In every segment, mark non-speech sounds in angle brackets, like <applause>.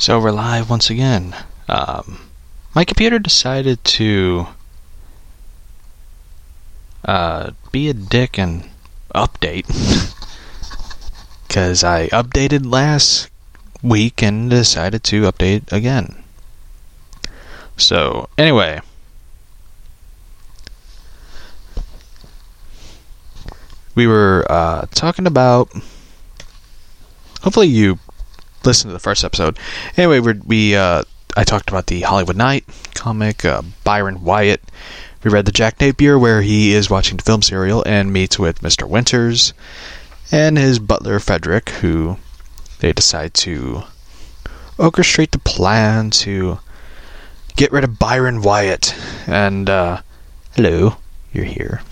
So we're live once again. Um, my computer decided to uh, be a dick and update. <laughs> Because I updated last week and decided to update again. So, anyway. We were uh, talking about. Hopefully, you listened to the first episode. Anyway, we we uh, I talked about the Hollywood Knight comic, uh, Byron Wyatt. We read the Jack Napier where he is watching the film serial and meets with Mr. Winters and his butler Frederick, who they decide to orchestrate the plan to get rid of Byron Wyatt. And uh, hello, you're here.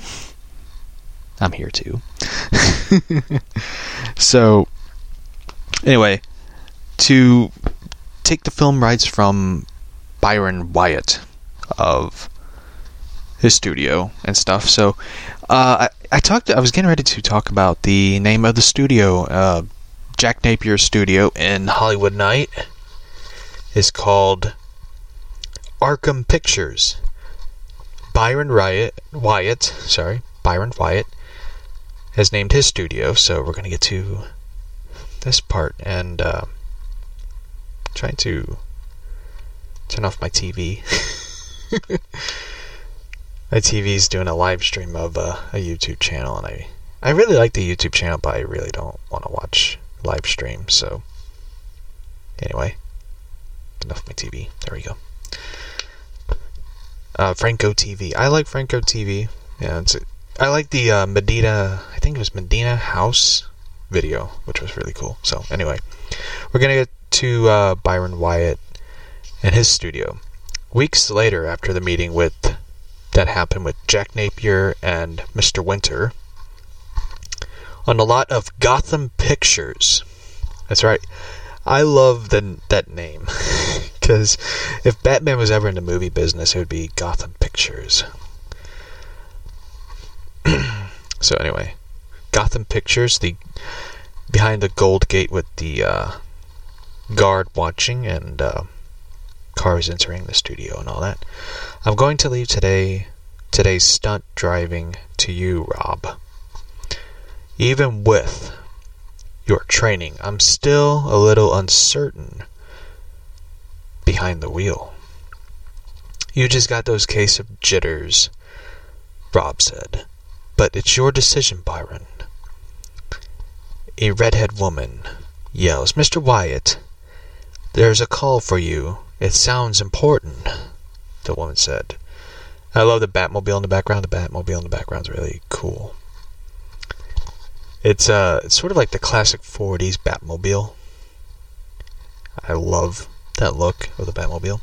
I'm here too. <laughs> so, anyway, to take the film rights from Byron Wyatt of his studio and stuff. So uh, I, I talked. I was getting ready to talk about the name of the studio. Uh, Jack Napier's studio in Hollywood Knight is called Arkham Pictures. Byron Wyatt, Wyatt, sorry, Byron Wyatt has named his studio. So we're gonna get to this part and. Uh, trying to turn off my TV. <laughs> my TV is doing a live stream of uh, a YouTube channel, and I I really like the YouTube channel, but I really don't want to watch live stream. So anyway, off my TV. There we go. Uh, Franco TV. I like Franco TV. Yeah, it's. I like the uh, Medina. I think it was Medina House video, which was really cool. So anyway, we're gonna get to uh, Byron Wyatt and his studio. Weeks later, after the meeting with that happened with Jack Napier and Mr. Winter, on a lot of Gotham Pictures. That's right. I love the, that name <laughs> because if Batman was ever in the movie business, it would be Gotham Pictures. <clears throat> so anyway, Gotham Pictures, the behind the gold gate with the uh, guard watching and uh, cars entering the studio and all that. I'm going to leave today today's stunt driving to you, Rob. Even with your training, I'm still a little uncertain behind the wheel. You just got those case of jitters, Rob said. But it's your decision, Byron. A redhead woman yells, Mr. Wyatt, there's a call for you. It sounds important, the woman said. I love the Batmobile in the background. The Batmobile in the background is really cool. It's uh, it's sort of like the classic 40s Batmobile. I love that look of the Batmobile.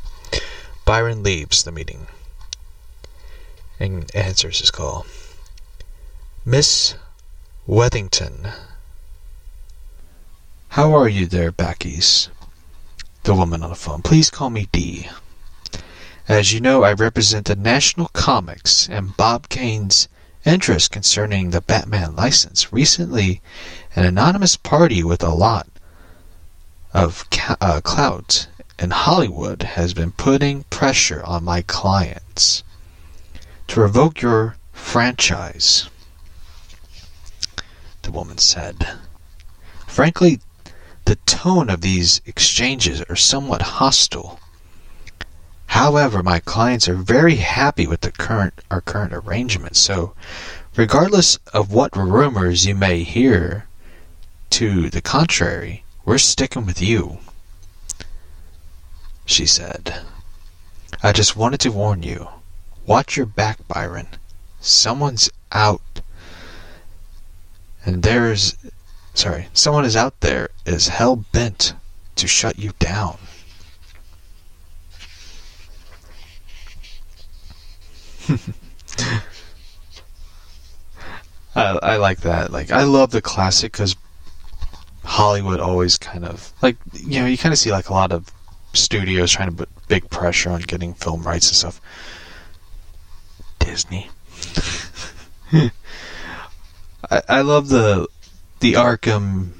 Byron leaves the meeting and answers his call. Miss Wethington. How are you there, Backies? The woman on the phone. Please call me Dee. As you know, I represent the National Comics and Bob Kane's interest concerning the Batman license. Recently, an anonymous party with a lot of uh, clout in Hollywood has been putting pressure on my clients to revoke your franchise. The woman said. Frankly, the tone of these exchanges are somewhat hostile. However, my clients are very happy with the current our current arrangement, so regardless of what rumors you may hear to the contrary, we're sticking with you. She said. I just wanted to warn you. Watch your back, Byron. Someone's out. And there's sorry, someone is out there is hell bent to shut you down. <laughs> I, I like that. Like, I love the classic because Hollywood always kind of like you know you kind of see like a lot of studios trying to put big pressure on getting film rights and stuff. Disney. <laughs> I, I love the the Arkham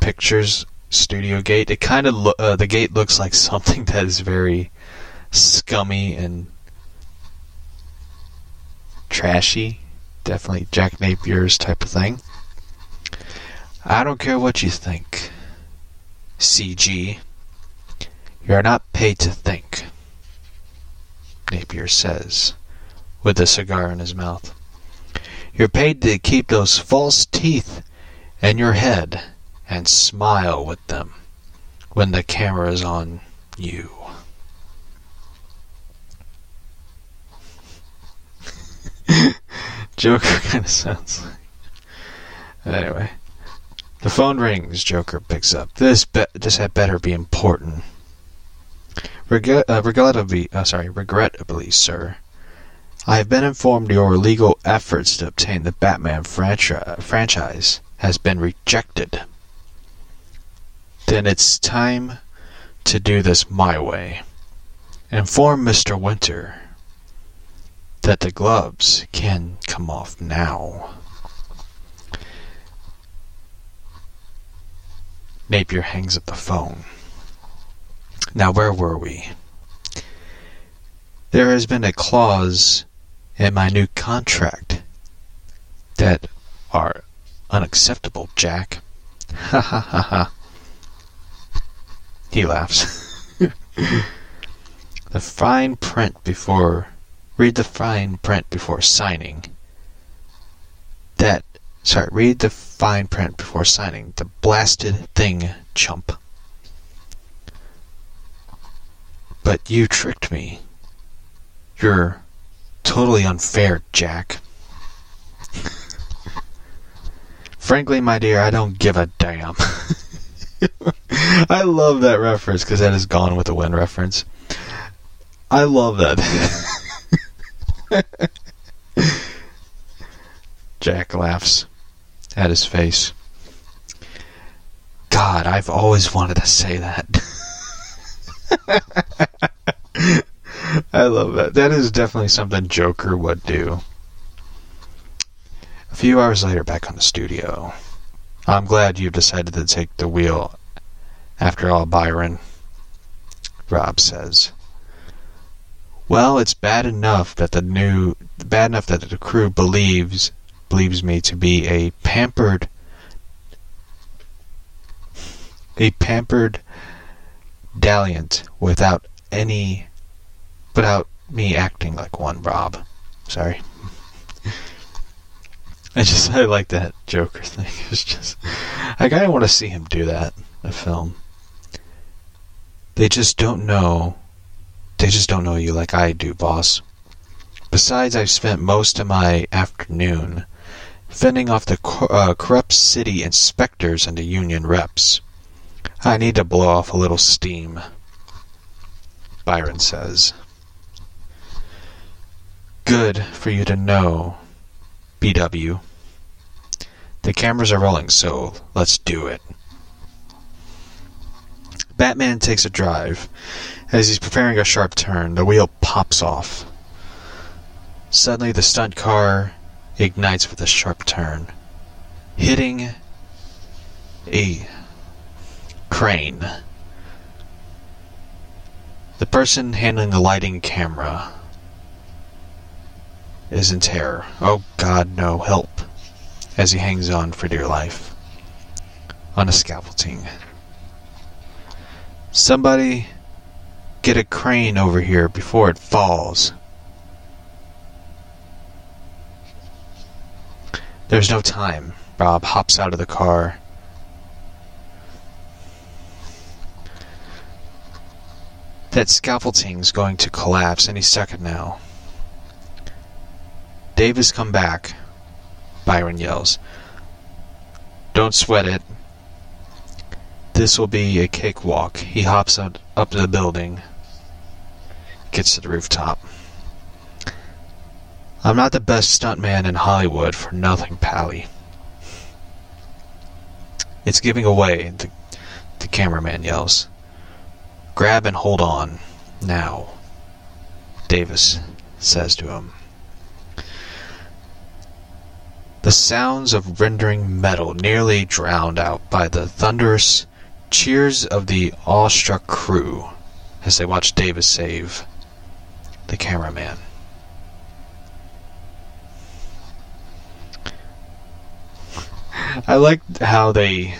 pictures studio gate. It kind of lo- uh, the gate looks like something <laughs> that is very scummy and trashy. Definitely Jack Napier's type of thing. I don't care what you think. CG. You're not paid to think. Napier says, with a cigar in his mouth. You're paid to keep those false teeth in your head and smile with them when the camera is on you. <laughs> Joker kind of sounds like. Anyway. The phone rings. Joker picks up. This be- this had better be important. Reg- uh, regrettably, uh, sorry, regrettably, sir. I have been informed your legal efforts to obtain the Batman franchi- franchise has been rejected. Then it's time to do this my way. Inform Mr. Winter that the gloves can come off now. Napier hangs up the phone. Now, where were we? There has been a clause in my new contract that are unacceptable, Jack. Ha ha ha ha. He laughs. the fine print before. Read the fine print before signing. That. Sorry, read the fine print before signing. The blasted thing, chump. But you tricked me. You're totally unfair, Jack. <laughs> Frankly, my dear, I don't give a damn. <laughs> I love that reference because that is Gone with the Wind reference. I love that. <laughs> Jack laughs at his face. God, I've always wanted to say that. <laughs> I love that. That is definitely something Joker would do. A few hours later, back on the studio. I'm glad you've decided to take the wheel. After all, Byron, Rob says. Well, it's bad enough that the new bad enough that the crew believes believes me to be a pampered a pampered dalliant without any without me acting like one, Rob. Sorry. <laughs> I just I like that Joker thing. <laughs> It's just I kind of want to see him do that a film. They just don't know. They just don't know you like I do, boss. Besides, I've spent most of my afternoon fending off the uh, corrupt city inspectors and the union reps. I need to blow off a little steam. Byron says. Good for you to know, BW. The cameras are rolling, so let's do it. Batman takes a drive. As he's preparing a sharp turn, the wheel pops off. Suddenly, the stunt car ignites with a sharp turn, hitting a crane. The person handling the lighting camera is in terror. Oh God, no, help. As he hangs on for dear life on a scaffolding. Somebody get a crane over here before it falls. There's no time. Rob hops out of the car. That scaffolding's going to collapse any second now. Dave has come back. Byron yells. Don't sweat it. This will be a cakewalk. He hops up, up the building, gets to the rooftop. I'm not the best stuntman in Hollywood for nothing, Pally. It's giving away, the, the cameraman yells. Grab and hold on. Now. Davis says to him. The sounds of rendering metal nearly drowned out by the thunderous cheers of the awestruck crew as they watched Davis save the cameraman. I like how they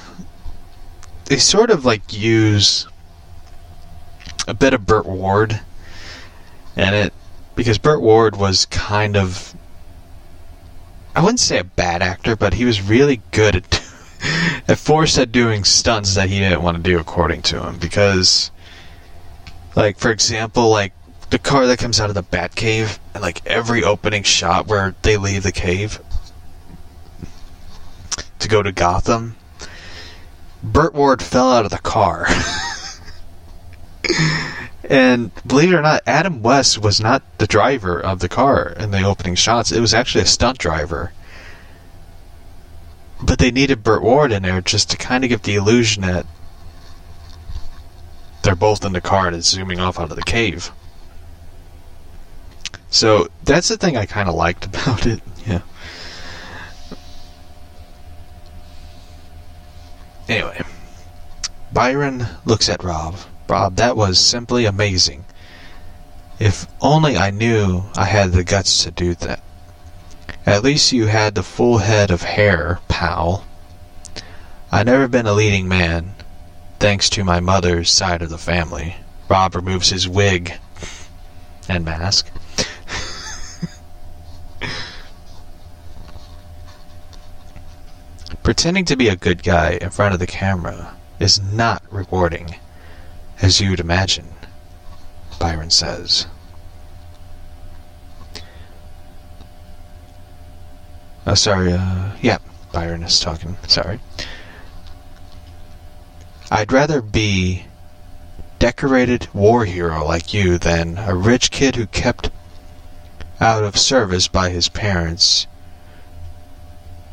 they sort of like use a bit of Burt Ward in it because Burt Ward was kind of I wouldn't say a bad actor, but he was really good at <laughs> at forced at doing stunts that he didn't want to do according to him. Because like for example like the car that comes out of the bat cave and like every opening shot where they leave the cave to go to Gotham Burt Ward fell out of the car <laughs> and believe it or not Adam West was not the driver of the car in the opening shots it was actually a stunt driver but they needed Burt Ward in there just to kind of give the illusion that they're both in the car and it's zooming off out of the cave. So that's the thing I kind of liked <laughs> about it. Yeah. Anyway, Byron looks at Rob. Rob, that was simply amazing. If only I knew I had the guts to do that. At least you had the full head of hair, pal. I've never been a leading man, thanks to my mother's side of the family. Rob removes his wig and mask. <laughs> Pretending to be a good guy in front of the camera is not rewarding, as you'd imagine, Byron says. Oh, sorry, uh, yeah, Byron is talking. Sorry. I'd rather be decorated war hero like you than a rich kid who kept out of service by his parents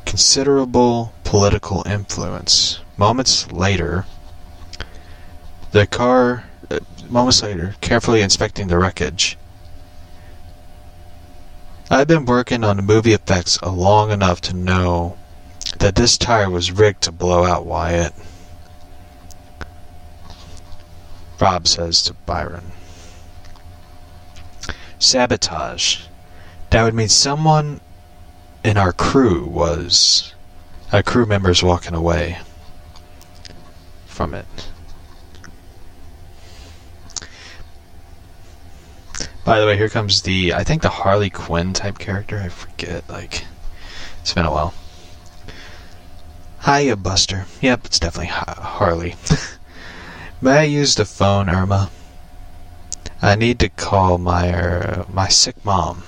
considerable political influence. Moments later, the car, uh, moments later, carefully inspecting the wreckage, I've been working on the movie effects long enough to know that this tire was rigged to blow out Wyatt. Rob says to Byron. Sabotage. That would mean someone in our crew was. a crew members walking away from it. By the way, here comes the I think the Harley Quinn type character. I forget. Like, it's been a while. Hiya, Buster. Yep, it's definitely Harley. <laughs> May I use the phone, Irma? I need to call my uh, my sick mom.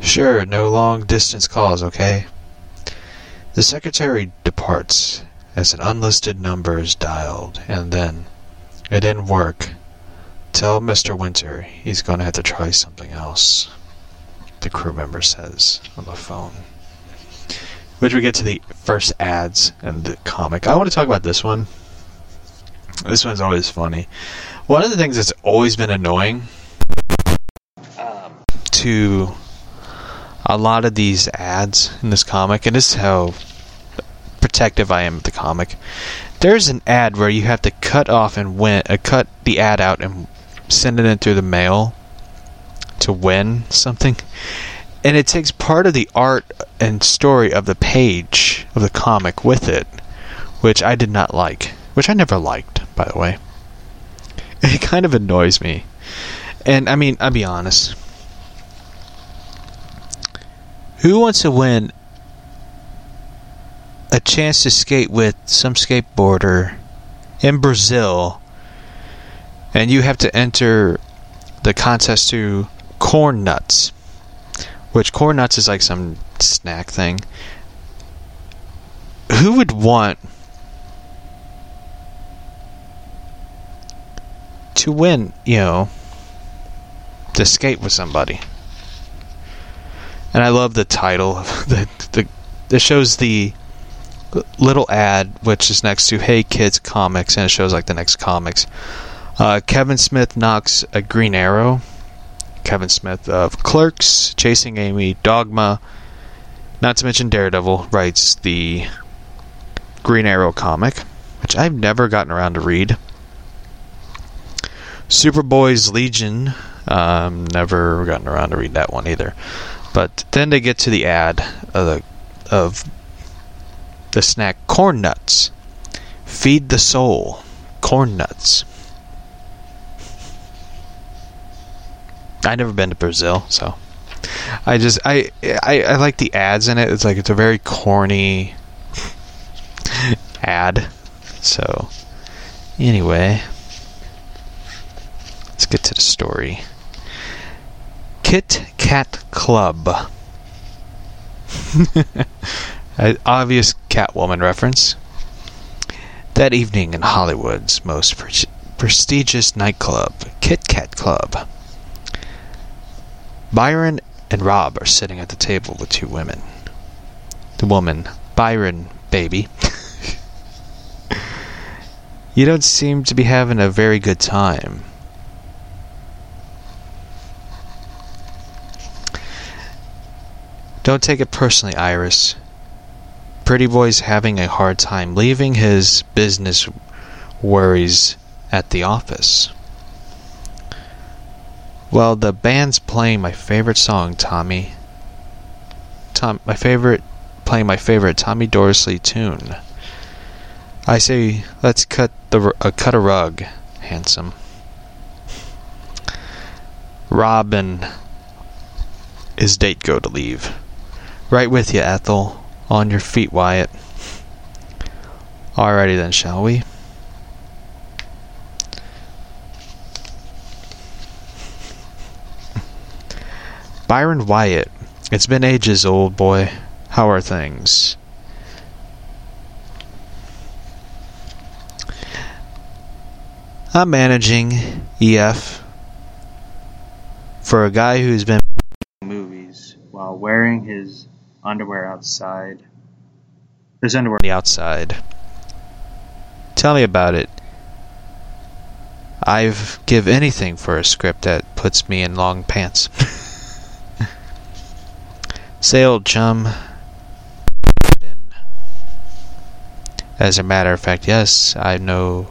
Sure, no long distance calls, okay? The secretary departs as an unlisted number is dialed, and then it didn't work. Tell Mr. Winter he's going to have to try something else, the crew member says on the phone. Which we get to the first ads and the comic. I want to talk about this one. This one's always funny. One of the things that's always been annoying um, to a lot of these ads in this comic, and this is how protective I am of the comic. There's an ad where you have to cut off and win, uh, cut the ad out and send it in through the mail to win something, and it takes part of the art and story of the page of the comic with it, which I did not like, which I never liked, by the way. <laughs> It kind of annoys me, and I mean, I'll be honest. Who wants to win a chance to skate with some skateboarder in Brazil, and you have to enter the contest to corn nuts, which corn nuts is like some snack thing. Who would want to win, you know, to skate with somebody? And I love the title. <laughs> The the it shows the little ad which is next to Hey Kids Comics, and it shows like the next comics. Uh, Kevin Smith knocks a Green Arrow. Kevin Smith of Clerks, Chasing Amy, Dogma, Not to mention Daredevil writes the Green Arrow comic, which I've never gotten around to read. Superboy's Legion, um, never gotten around to read that one either. But then they get to the ad of of the snack corn nuts. Feed the soul. Corn nuts. I never been to Brazil, so I just I, I I like the ads in it. It's like it's a very corny ad. So anyway, let's get to the story. Kit Kat Club. <laughs> An obvious Catwoman reference. That evening in Hollywood's most pre- prestigious nightclub, Kit Kat Club. Byron and Rob are sitting at the table with two women. The woman, Byron, baby. <laughs> you don't seem to be having a very good time. Don't take it personally, Iris. Pretty Boy's having a hard time leaving his business worries at the office. Well, the band's playing my favorite song, Tommy. Tom, my favorite, playing my favorite Tommy Dorsey tune. I say, let's cut the uh, cut a rug, handsome. Robin, is date go to leave. Right with you, Ethel. On your feet, Wyatt. Alrighty then, shall we? Byron Wyatt. It's been ages, old boy. How are things? I'm managing EF for a guy who's been movies while wearing his underwear outside. There's underwear on the outside. Tell me about it. I've give anything for a script that puts me in long pants. <laughs> Say, old chum. As a matter of fact, yes, I know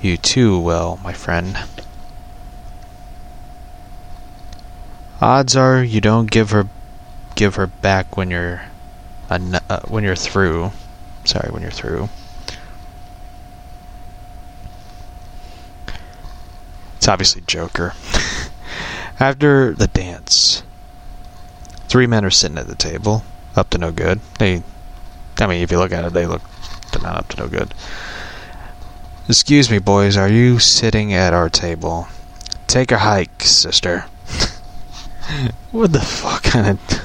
you too well, my friend. Odds are you don't give her give her back when you're uh, when you're through. Sorry, when you're through. It's obviously Joker. <laughs> After the dance, three men are sitting at the table, up to no good. They, I mean, if you look at it, they look not up to no good. Excuse me, boys, are you sitting at our table? Take a hike, sister. <laughs> what the fuck kind of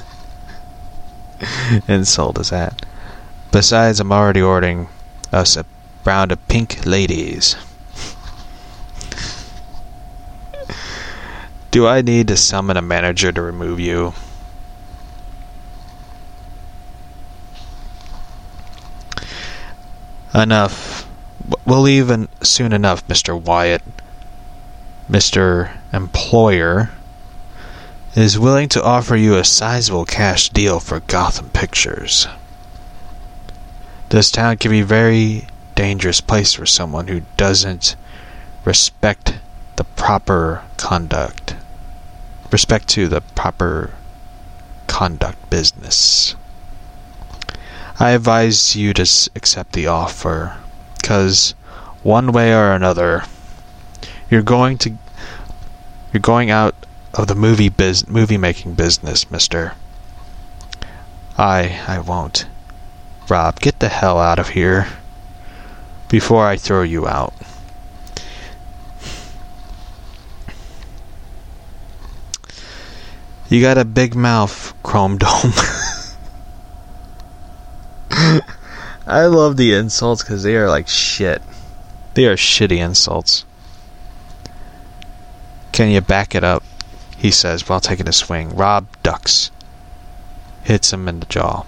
<laughs> insult is that? Besides, I'm already ordering us a round of pink ladies. <laughs> Do I need to summon a manager to remove you? Enough. We'll leave soon enough, Mr. Wyatt. Mr. Employer is willing to offer you a sizable cash deal for Gotham Pictures. This town can be a very dangerous place for someone who doesn't respect the proper conduct. Respect to the proper conduct business. I advise you to accept the offer, because one way or another, you're going to you're going out of the movie biz movie making business, mister. I I won't. Rob, get the hell out of here before I throw you out. You got a big mouth, Chrome Dome. <laughs> I love the insults because they are like shit. They are shitty insults. Can you back it up? He says while taking a swing. Rob ducks. Hits him in the jaw.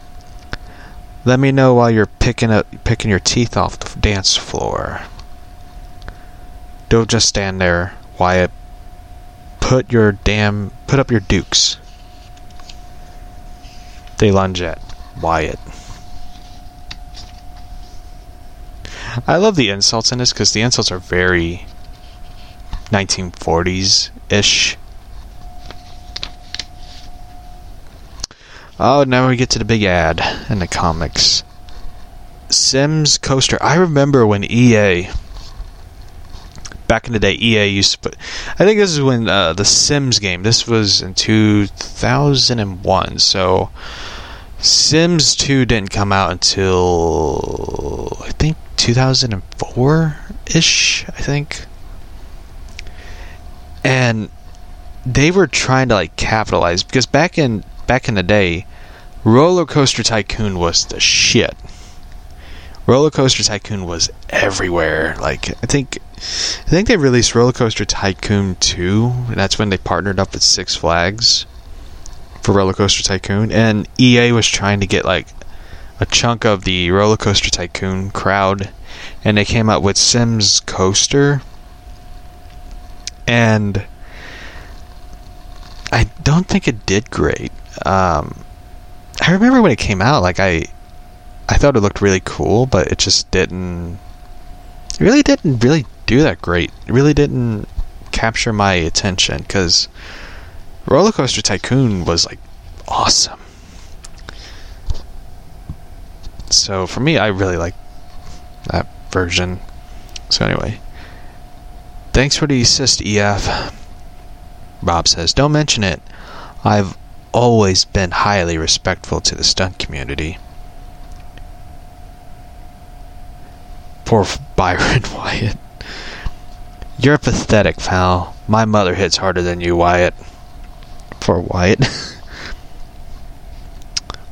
Let me know while you're picking up, picking your teeth off the dance floor. Don't just stand there, Wyatt. Put your damn, put up your dukes. They lunge at Wyatt. I love the insults in this because the insults are very 1940s ish. Oh, now we get to the big ad in the comics. Sims coaster. I remember when EA back in the day, EA used to put. I think this is when uh, the Sims game. This was in 2001. So Sims 2 didn't come out until I think 2004 ish. I think, and they were trying to like capitalize because back in back in the day, Roller Coaster Tycoon was the shit. Roller Coaster Tycoon was everywhere. Like I think I think they released Roller Coaster Tycoon 2, and that's when they partnered up with Six Flags for Roller Coaster Tycoon and EA was trying to get like a chunk of the Roller Coaster Tycoon crowd and they came out with Sims Coaster and I don't think it did great. Um, I remember when it came out like I I thought it looked really cool, but it just didn't. It really didn't really do that great. It really didn't capture my attention because Roller Coaster Tycoon was like awesome. So for me, I really like that version. So anyway, thanks for the assist, EF. Bob says, "Don't mention it. I've always been highly respectful to the stunt community." Poor <laughs> Byron <laughs> Wyatt. You're pathetic, pal. My mother hits harder than you, Wyatt. Poor Wyatt. <laughs>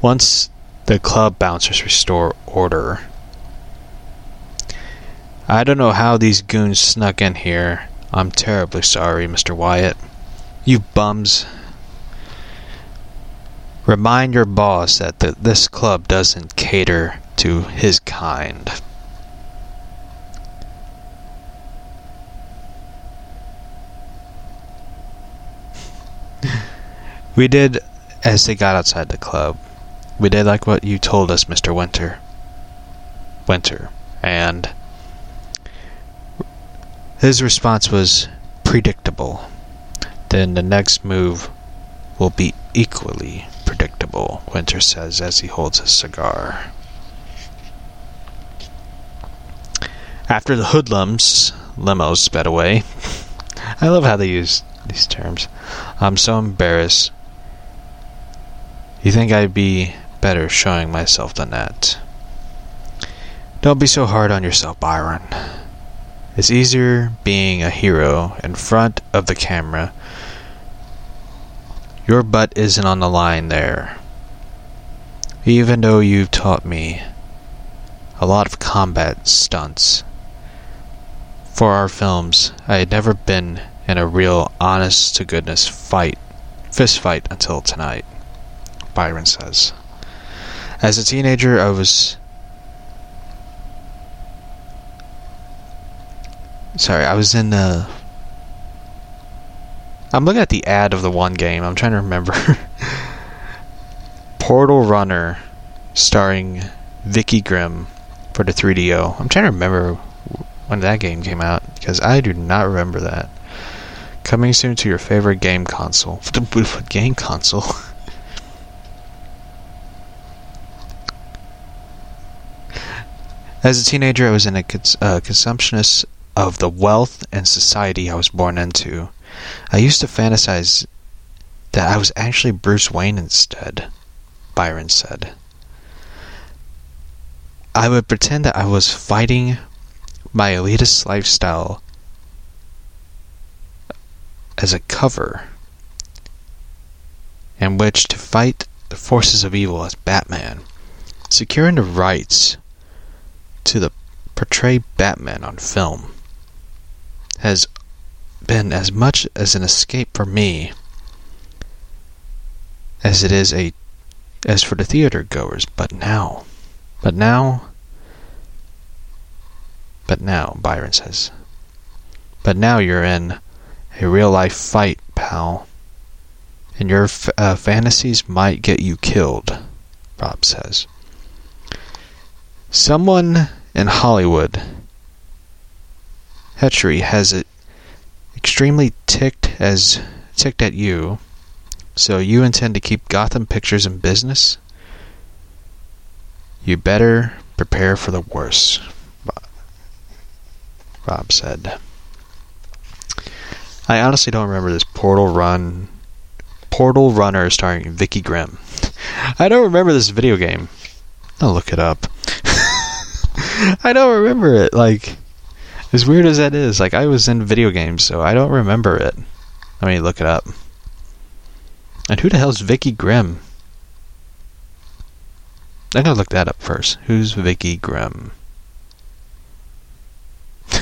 Once the club bouncers restore order. I don't know how these goons snuck in here. I'm terribly sorry, Mr. Wyatt. You bums. Remind your boss that the, this club doesn't cater to his kind. <laughs> We did as they got outside the club. We did like what you told us, Mr. Winter. Winter. And his response was predictable. Then the next move will be equally predictable, Winter says as he holds his cigar. After the hoodlums, limos sped away. <laughs> I love how they use these terms. I'm so embarrassed you think I'd be better showing myself than that? Don't be so hard on yourself, Byron. It's easier being a hero in front of the camera. Your butt isn't on the line there. Even though you've taught me a lot of combat stunts. For our films, I had never been in a real honest to goodness fight, fist fight until tonight. Byron says. As a teenager, I was. Sorry, I was in the. I'm looking at the ad of the one game. I'm trying to remember. <laughs> Portal Runner, starring Vikki Grimm for the 3DO. I'm trying to remember when that game came out because I do not remember that. Coming soon to your favorite game console. <laughs> Game console? <laughs> As a teenager, I was in a cons- uh, consumptionist of the wealth and society I was born into. I used to fantasize that I was actually Bruce Wayne instead, Byron said. I would pretend that I was fighting my elitist lifestyle as a cover in which to fight the forces of evil as Batman, securing the rights to the portray Batman on film has been as much as an escape for me as it is a as for the theater goers but now but now but now Byron says but now you're in a real life fight pal and your f- uh, fantasies might get you killed Rob says. Someone in Hollywood, Hetchery, has it extremely ticked as ticked at you. So you intend to keep Gotham Pictures in business? You better prepare for the worst, Rob said. I honestly don't remember this Portal Run Portal Runner starring Vikki Grimm. <laughs> I don't remember this video game. I'll look it up. <laughs> I don't remember it. Like, as weird as that is, like I was in video games, so I don't remember it. Let me look it up. And who the hell's Vikki Grimm? I'm gonna look that up first. Who's Vikki Grimm? <laughs>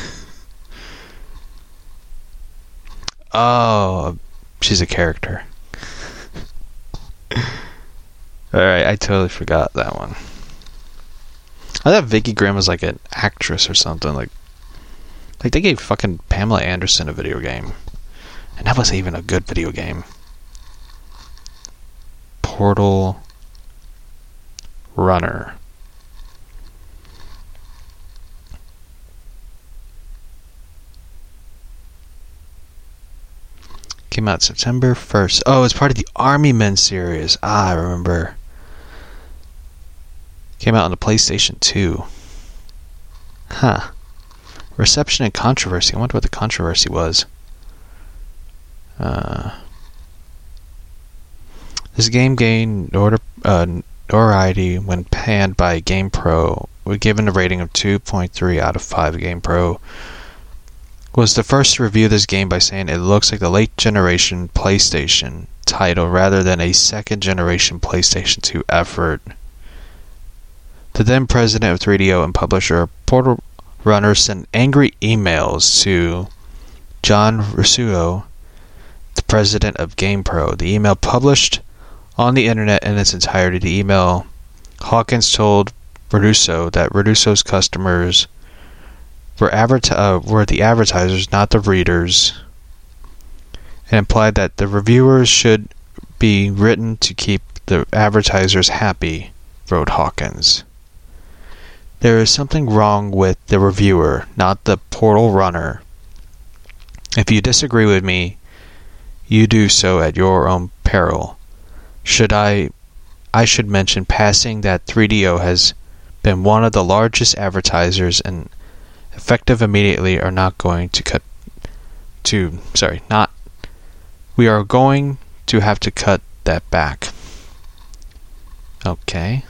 oh, she's a character. <laughs> Alright, I totally forgot that one. I thought Vikki Grimm was like an actress or something. Like, like they gave fucking Pamela Anderson a video game, and that wasn't even a good video game. Portal Runner. Came out September 1st. Oh, it's part of the Army Men series. Ah, I remember. Came out on the PlayStation 2. Huh. Reception and controversy. I wonder what the controversy was. Uh, this game gained order, uh, notoriety when panned by GamePro. We given a rating of 2.3 out of 5. GamePro was the first to review this game by saying it looks like the late generation PlayStation title rather than a second generation PlayStation 2 effort. The then president of 3DO and publisher Portal Runner sent angry emails to John Rousseau, the president of GamePro. The email published on the internet in its entirety. The email Hawkins told Rousseau that Rousseau's customers were, uh, were the advertisers, not the readers, and implied that the reviewers should be written to keep the advertisers happy, wrote Hawkins. There is something wrong with the reviewer, not the portal runner. If you disagree with me, you do so at your own peril. Should I I should mention passing that 3DO has been one of the largest advertisers and effective immediately are not going to cut to sorry, not we are going to have to cut that back. Okay.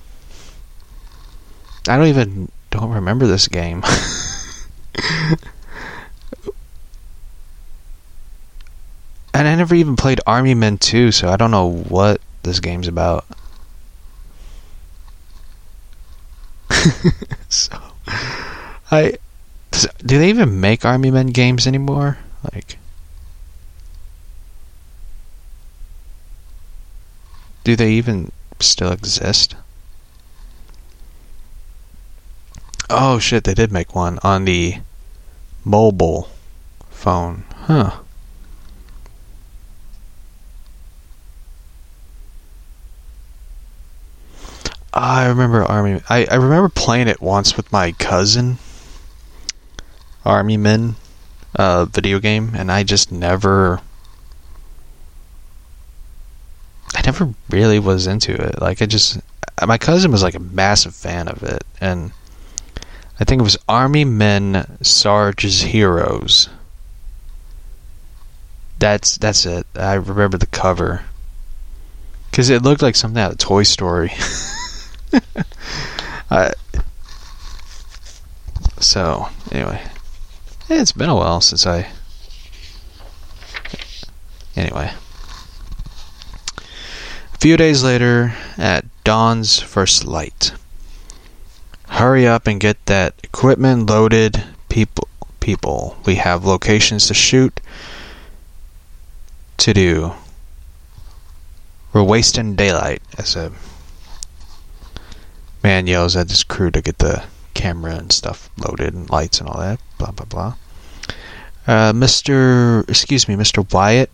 I don't even don't remember this game. <laughs> and I never even played Army Men 2, so I don't know what this game's about. <laughs> so I do they even make Army Men games anymore? Like Do they even still exist? Oh shit, they did make one on the mobile phone. Huh. I remember Army. I, I remember playing it once with my cousin. Army Men, uh, video game, and I just never. I never really was into it. Like I just, my cousin was like a massive fan of it, and I think it was Army Men Sarge's Heroes. That's that's it. I remember the cover because it looked like something out of Toy Story. <laughs> uh, so anyway, it's been a while since I. Anyway. A few days later, at dawn's first light. Hurry up and get that equipment loaded, people. People, we have locations to shoot, to do. We're wasting daylight, as a man yells at his crew to get the camera and stuff loaded and lights and all that. Blah blah blah. Uh, Mr. Excuse me, Mr. Wyatt.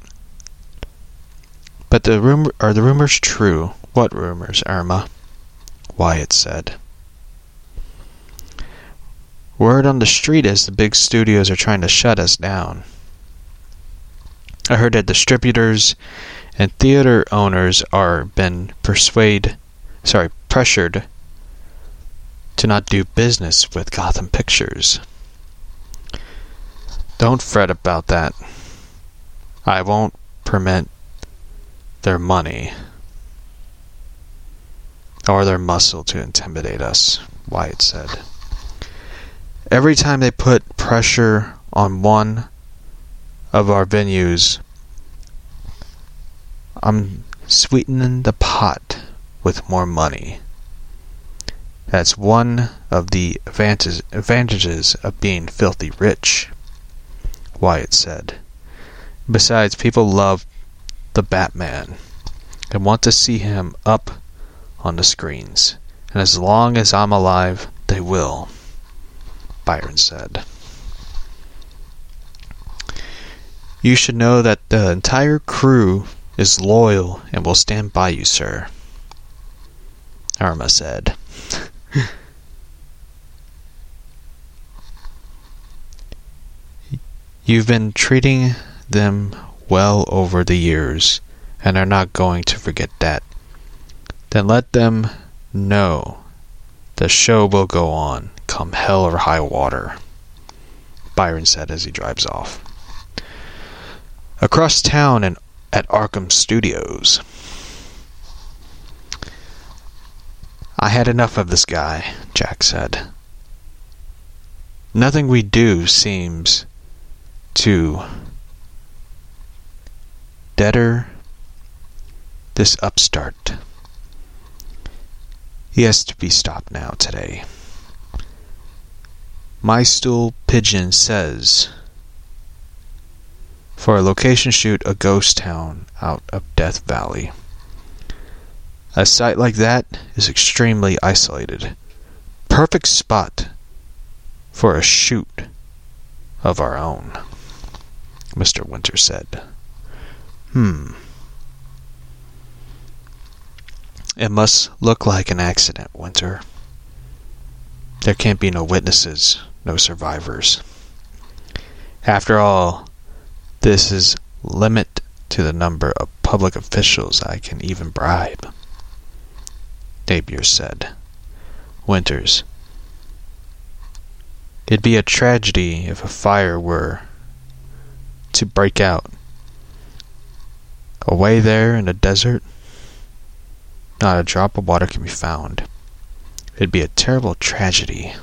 But the rumor are the rumors true? What rumors, Irma? Wyatt said. Word on the street is the big studios are trying to shut us down. I heard that distributors and theater owners are been persuaded, sorry, pressured to not do business with Gotham Pictures. Don't fret about that. I won't permit their money or their muscle to intimidate us, Wyatt said. Every time they put pressure on one of our venues, I'm sweetening the pot with more money. That's one of the advantages of being filthy rich, Wyatt said. Besides, people love the Batman and want to see him up on the screens. And as long as I'm alive, they will, Byron said. You should know that the entire crew is loyal and will stand by you, sir, Irma said. <laughs> You've been treating them well over the years and are not going to forget that. Then let them know the show will go on, come hell or high water, Byron said as he drives off. Across town and at Arkham Studios. I had enough of this guy, Jack said. Nothing we do seems to deader this upstart. He has to be stopped now today. My stool pigeon says for a location shoot a ghost town out of Death Valley. A site like that is extremely isolated. Perfect spot for a shoot of our own, Mr. Winter said. Hmm. It must look like an accident, Winter. There can't be no witnesses, no survivors. After all, this is limit to the number of public officials I can even bribe. Napier said. Winters. It'd be a tragedy if a fire were to break out. Away there in the desert, not a drop of water can be found. It'd be a terrible tragedy.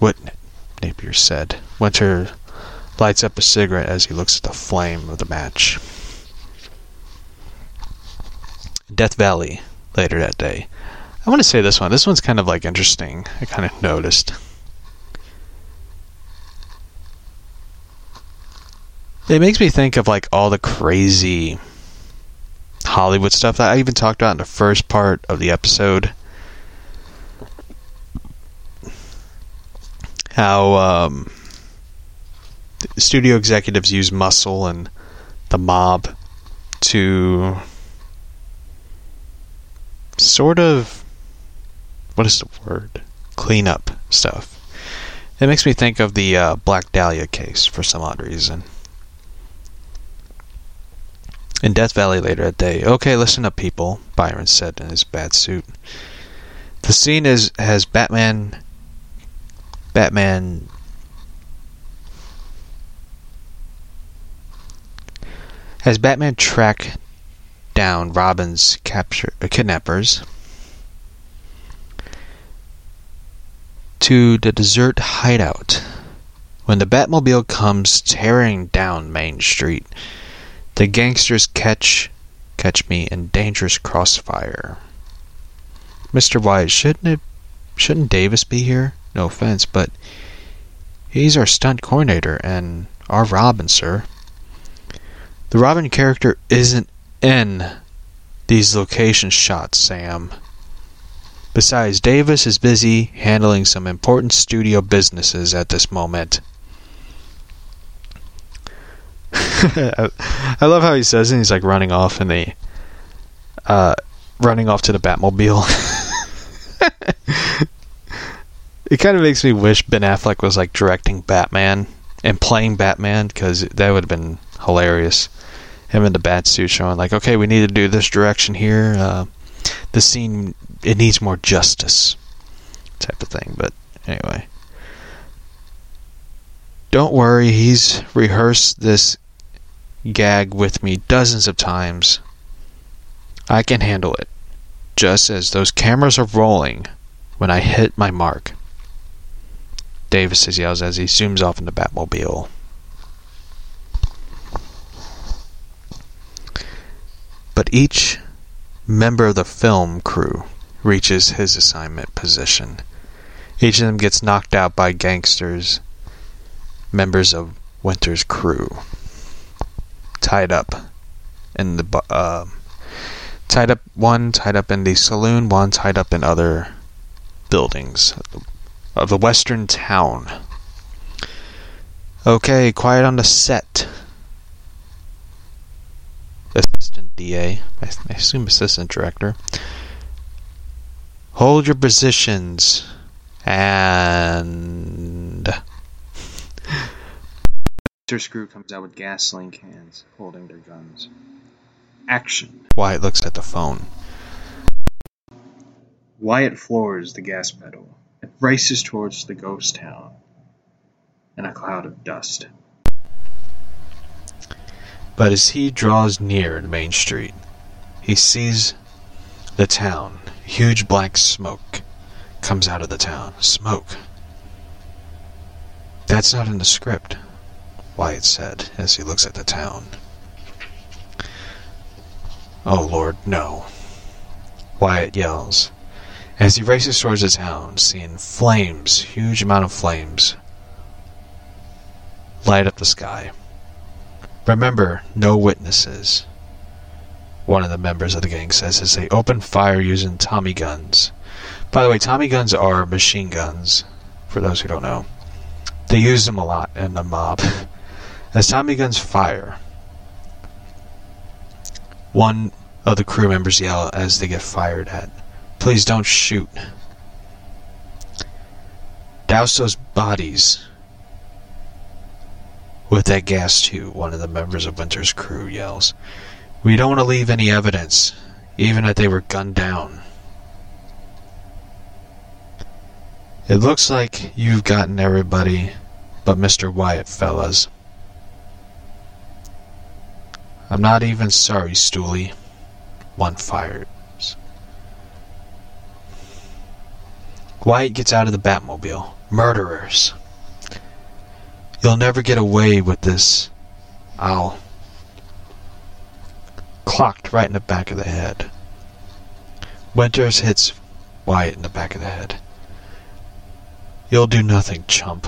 Wouldn't it? Napier said. Winter lights up a cigarette as he looks at the flame of the match. Death Valley, later that day. I want to say this one. This one's kind of like interesting. I kind of noticed. It makes me think of like all the crazy Hollywood stuff that I even talked about in the first part of the episode. How um, studio executives use muscle and the mob to sort of what is the word? Clean up stuff. It makes me think of the uh, black dahlia case for some odd reason. In death valley later that day okay listen up people byron said in his bad suit. The scene is has batman batman As Batman track down Robin's capture uh, kidnappers to the desert hideout, when the Batmobile comes tearing down Main Street, the gangsters catch catch me in dangerous crossfire. Mr. Wyatt, shouldn't it shouldn't Davis be here? No offense, but he's our stunt coordinator and our Robin, sir. The Robin character isn't in these location shots, Sam. Besides, Davis is busy handling some important studio businesses at this moment. <laughs> I love how he says it. He's like running off, and they, uh, running off to the Batmobile. <laughs> <laughs> it kind of makes me wish Ben Affleck was like directing Batman and playing Batman because that would have been hilarious. Him in the bat suit showing like, okay, we need to do this direction here. Uh, the scene it needs more justice, type of thing. But anyway, don't worry. He's rehearsed this gag with me dozens of times. I can handle it. Just as those cameras are rolling when I hit my mark. Davis yells as he zooms off in the Batmobile. But each member of the film crew reaches his assignment position. Each of them gets knocked out by gangsters, members of Winter's crew, tied up in the uh, tied up one tied up in the saloon, one tied up in other buildings of the western town. Okay, quiet on the set. Assistant DA, I assume assistant director. Hold your positions. And. Mr. Screw comes out with gasoline cans, holding their guns. Action. Wyatt looks at the phone. Wyatt floors the gas pedal and races towards the ghost town in a cloud of dust. But as he draws near the main street, he sees the town. Huge black smoke comes out of the town. Smoke. That's not in the script, Wyatt said as he looks at the town. Oh Lord, no. Wyatt yells as he races towards the town, seeing flames, huge amount of flames, light up the sky. Remember, no witnesses. One of the members of the gang says as they open fire using Tommy guns. By the way, Tommy guns are machine guns, for those who don't know. They use them a lot in the mob. <laughs> As Tommy guns fire, one of the crew members yell as they get fired at. Please don't shoot. Douse those bodies with that gas too, one of the members of Winter's crew yells. We don't want to leave any evidence, even if they were gunned down. It looks like you've gotten everybody but Mr. Wyatt, fellas. I'm not even sorry, Stoolie. One fires. Wyatt gets out of the Batmobile. Murderers. You'll never get away with this. I'll. Clocked right in the back of the head. Winters hits Wyatt in the back of the head. You'll do nothing, chump.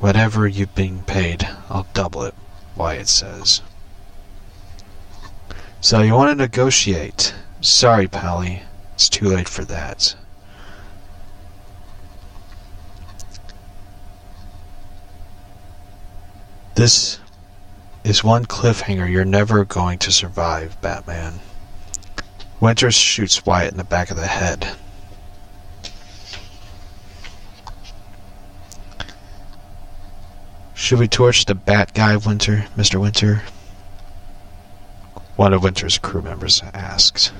Whatever you've been paid, I'll double it, Wyatt says. So you want to negotiate? Sorry, Pally. It's too late for that. This is one cliffhanger you're never going to survive, Batman. Winters shoots Wyatt in the back of the head. Should we torch the Bat Guy, Winter, Mr. Winter? One of Winter's crew members asked.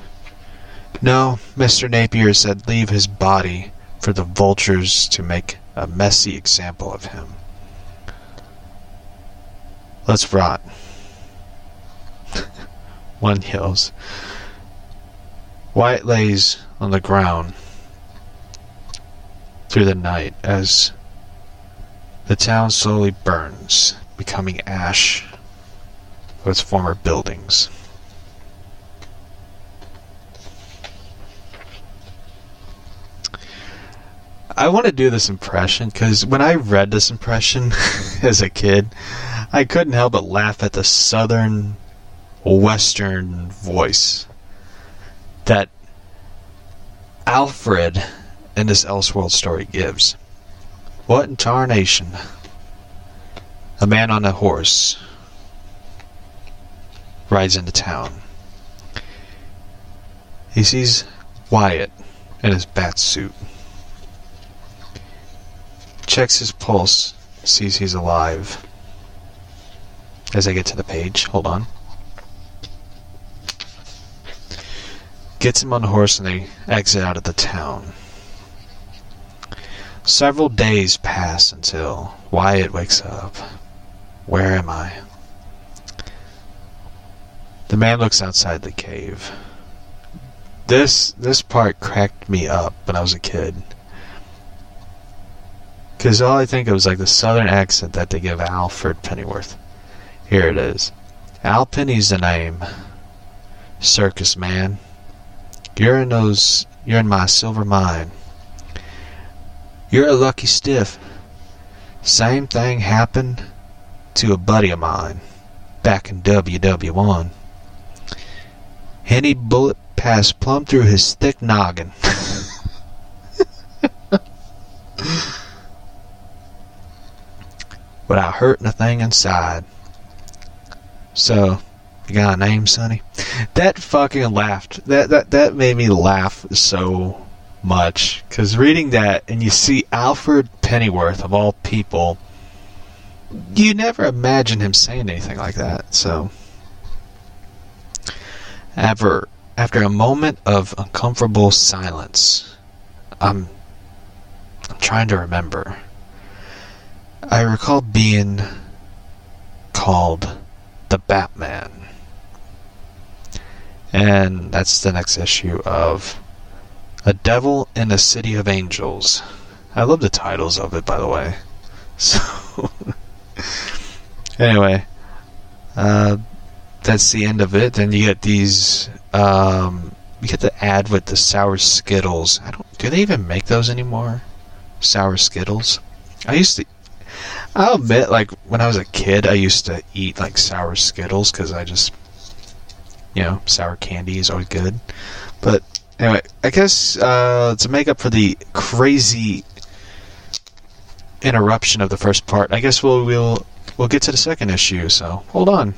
No, Mr. Napier said leave his body for the vultures to make a messy example of him. Let's rot. <laughs> one yells. Wyatt lays on the ground through the night as the town slowly burns, becoming ash of its former buildings. I want to do this impression because when I read this impression <laughs> as a kid, I couldn't help but laugh at the southern western voice that Alfred in this Elseworld story gives. What in tarnation? A man on a horse rides into town. He sees Wyatt in his bat suit. Checks his pulse, sees he's alive. As I get to the page, hold on. Gets him on the horse and they exit out of the town. Several days pass until Wyatt wakes up. Where am I? The man looks outside the cave. This this part cracked me up when I was a kid. Cause all I think of was like the southern accent that they give Alfred Pennyworth. Here it is. Al Penny's the name. Circus man. You're in those you're in my silver mine. You're a lucky stiff. Same thing happened to a buddy of mine back in WW1. Henny bullet passed plumb through his thick noggin. <laughs> Without hurting a thing inside. So, you got a name, Sonny? That fucking laughed. That that that made me laugh so much because reading that and you see Alfred Pennyworth of all people, you never imagine him saying anything like that. So, after after a moment of uncomfortable silence, I'm I'm trying to remember. I recall being called the Batman. And that's the next issue of A Devil in a City of Angels. I love the titles of it, by the way. <laughs> So, anyway, uh, that's the end of it. Then you get these. Um, you get the ad with the sour Skittles. I don't. Do they even make those anymore? Sour Skittles. I used to. I'll admit, like when I was a kid, I used to eat like sour Skittles because I just, you know, sour candy is always good. But anyway, I guess uh, to make up for the crazy interruption of the first part, I guess we'll we'll we'll get to the second issue. So hold on,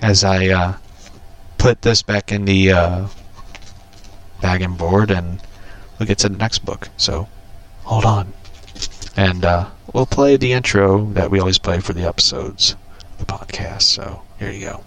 as I uh, put this back in the uh, bag and board, and we'll get to the next book. So hold on, and uh, we'll play the intro that we always play for the episodes of the podcast. So here you go.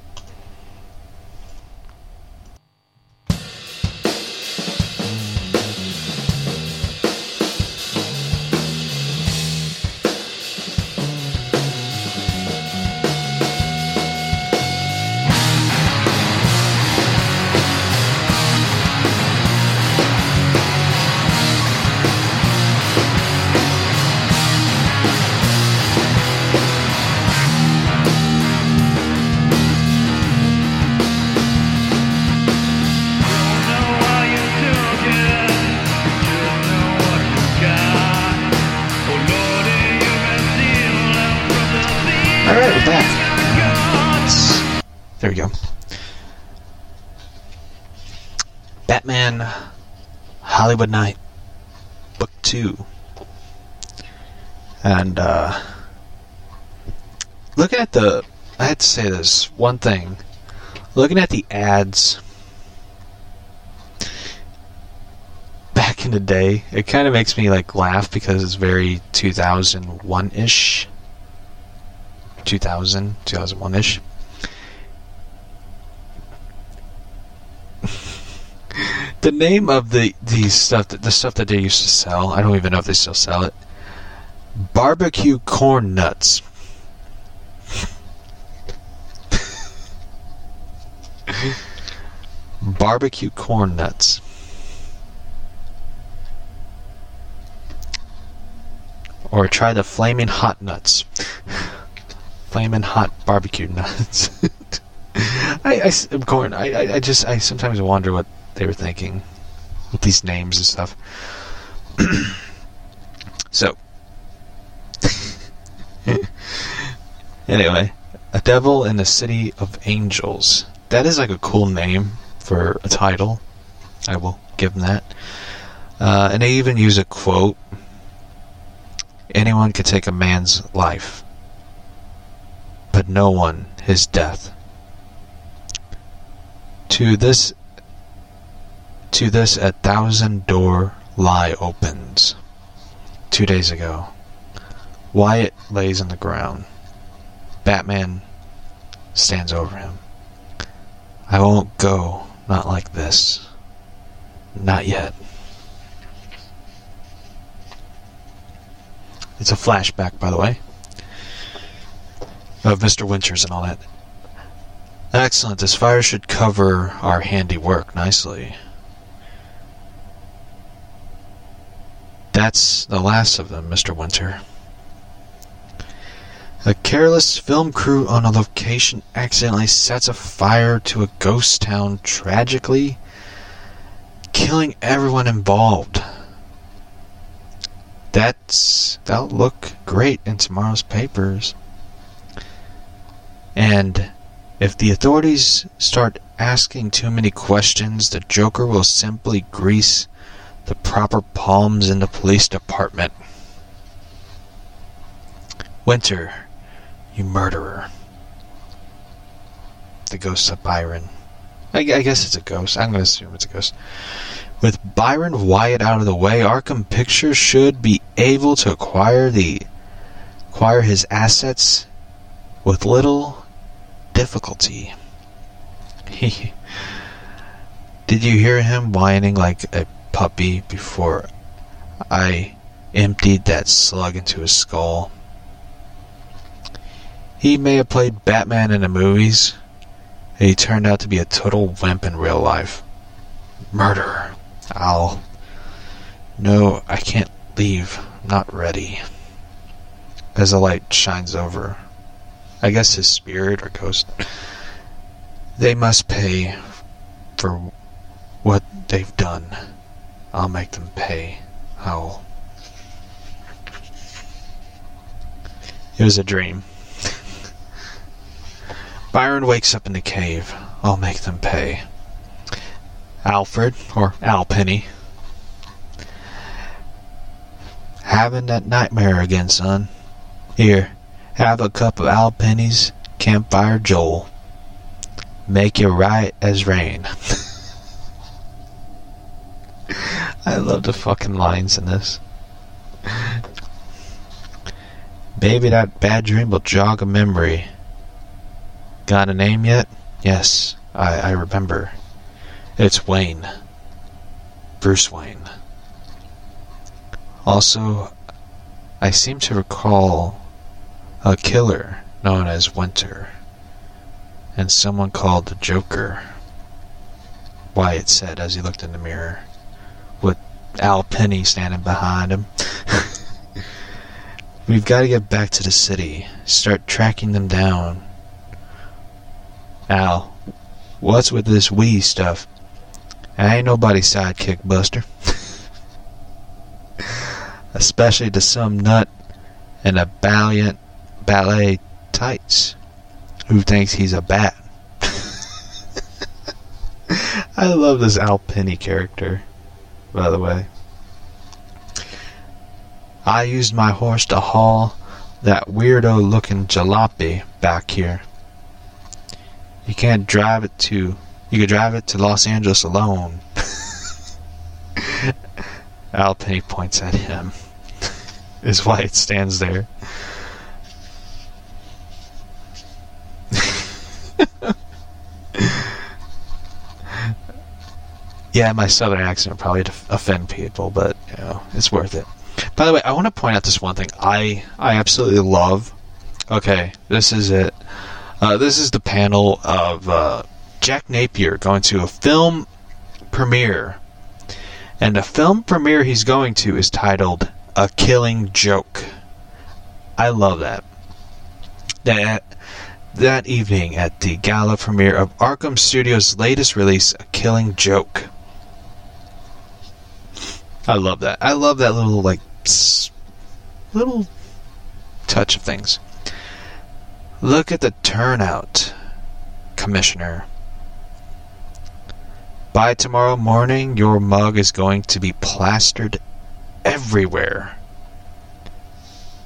Hollywood Knight, Book 2. And, uh, looking at the. I had to say this one thing. Looking at the ads back in the day, it kind of makes me, like, laugh because it's very 2001 ish. 2000, 2001 ish. The name of the the stuff that the stuff that they used to sell, I don't even know if they still sell it. Barbecue corn nuts. <laughs> Barbecue corn nuts. Or try the flaming hot nuts. <laughs> flaming hot barbecue nuts. <laughs> I, I, corn. I, I, just, I sometimes wonder what they were thinking with these names and stuff. <clears throat> so, <laughs> anyway, a devil in the city of angels. That is like a cool name for a title. I will give them that. Uh, and they even use a quote. Anyone could take a man's life but no one his death. To this To this, a thousand door lie opens. Two days ago, Wyatt lays on the ground. Batman stands over him. I won't go, not like this. Not yet. It's a flashback, by the way, of Mr. Winters and all that. Excellent. This fire should cover our handiwork nicely. That's the last of them, Mr. Winter. A careless film crew on a location accidentally sets a fire to a ghost town tragically, killing everyone involved. That's that'll look great in tomorrow's papers. And if the authorities start asking too many questions, the Joker will simply grease the proper palms in the police department. Winter, you murderer. The ghost of Byron. I, I guess it's a ghost. I'm going to assume it's a ghost. With Byron Wyatt out of the way, Arkham Pictures should be able to acquire the acquire his assets with little difficulty. <laughs> Did you hear him whining like a puppy before I emptied that slug into his skull? He may have played Batman in the movies, and he turned out to be a total wimp in real life. Murderer. I'll. No, I can't leave. I'm not ready. As the light shines over. I guess his spirit or ghost. They must pay for what they've done. I'll make them pay. I'll. It was a dream. <laughs> Byron wakes up in the cave. I'll make them pay. Alfred, or Al Penny. Having that nightmare again, son. Here, have a cup of Al Penny's Campfire Joel. Make you right as rain. <laughs> I love the fucking lines in this. Maybe that bad dream will jog a memory. Got a name yet? Yes, I, I remember. It's Wayne. Bruce Wayne. Also, I seem to recall a killer known as Winter, and someone called the Joker. Wyatt said as he looked in the mirror, Al Penny standing behind him. <laughs> We've got to get back to the city, start tracking them down, Al, what's with this wee stuff? I ain't nobody's sidekick, Buster. <laughs> Especially to some nut in a valiant ballet tights who thinks he's a bat. <laughs> I love this Al Penny character, by the way. I used my horse to haul that weirdo looking jalopy back here. You can't drive it to. You could drive it to Los Angeles alone. <laughs> Al Penny points at him. is why it stands there. <laughs> yeah, my southern accent probably offend people, but you know, it's worth it. By the way, I want to point out this one thing I I absolutely love. Okay, this is it. Uh, this is the panel of uh, Jack Napier going to a film premiere. And the film premiere he's going to is titled A Killing Joke. I love that. That that evening at the gala premiere of Arkham Studios' latest release, A Killing Joke. I love that. I love that little like little touch of things. Look at the turnout, Commissioner. By tomorrow morning, your mug is going to be plastered everywhere.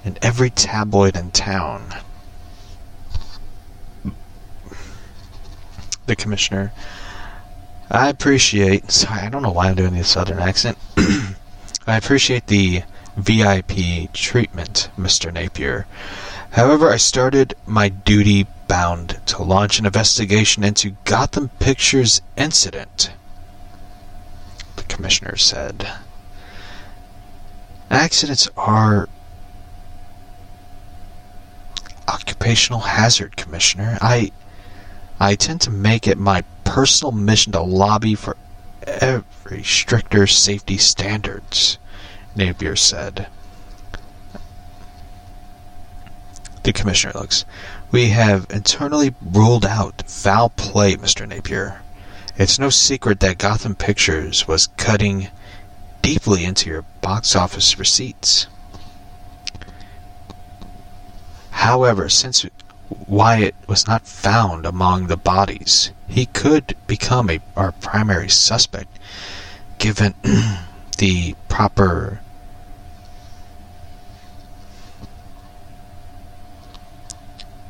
In every tabloid in town. The Commissioner. I appreciate. Sorry, I don't know why I'm doing this southern accent. <clears throat> I appreciate the VIP treatment, Mr. Napier. However, I started my duty bound to launch an investigation into Gotham Pictures incident, the commissioner said. Accidents are occupational hazard, Commissioner. I I tend to make it my personal mission to lobby for every stricter safety standards, Napier said. The commissioner looks. We have internally ruled out foul play, Mr. Napier. It's no secret that Gotham Pictures was cutting deeply into your box office receipts. However, since Wyatt was not found among the bodies, he could become a, our primary suspect given <clears throat> the proper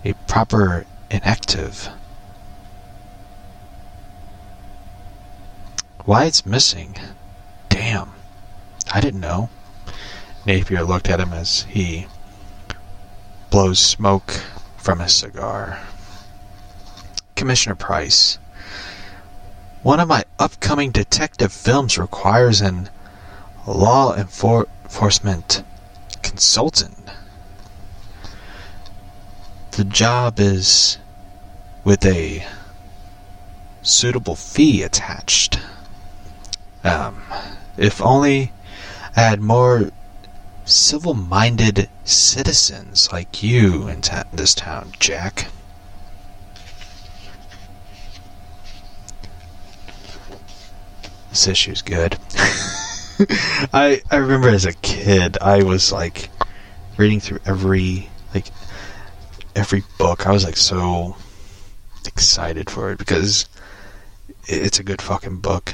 a proper inactive. Wyatt's missing. Damn. I didn't know. Napier looked at him as he blows smoke from his cigar. Commissioner Price, one of my upcoming detective films requires an law enfor- enforcement consultant. The job is with a suitable fee attached. Um, if only I had more civil minded citizens like you in ta- this town, Jack. This issue's good. <laughs> I I remember as a kid, I was like reading through every like every book. I was like so excited for it because it's a good fucking book.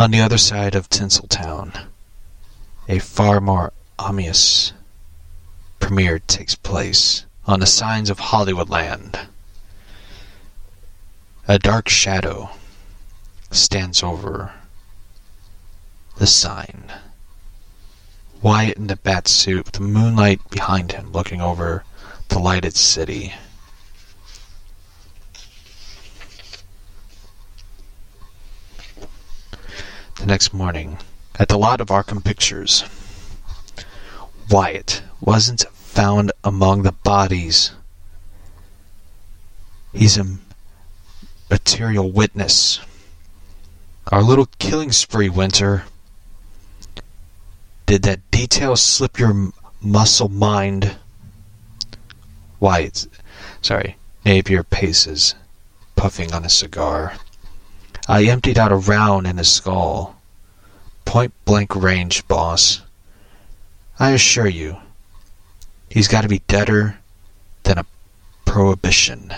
On the other side of Tinseltown, a far more ominous premiere takes place on the signs of Hollywoodland. A dark shadow stands over the sign. Wyatt in the bat suit, with the moonlight behind him, looking over the lighted city. The next morning, at the lot of Arkham Pictures, Wyatt wasn't found among the bodies. He's a material witness. Our little killing spree, Winter. Did that detail slip your muscle mind? Wyatt, sorry, Napier paces, puffing on a cigar. I emptied out a round in his skull. Point blank range, boss. I assure you, he's got to be deader than a prohibition.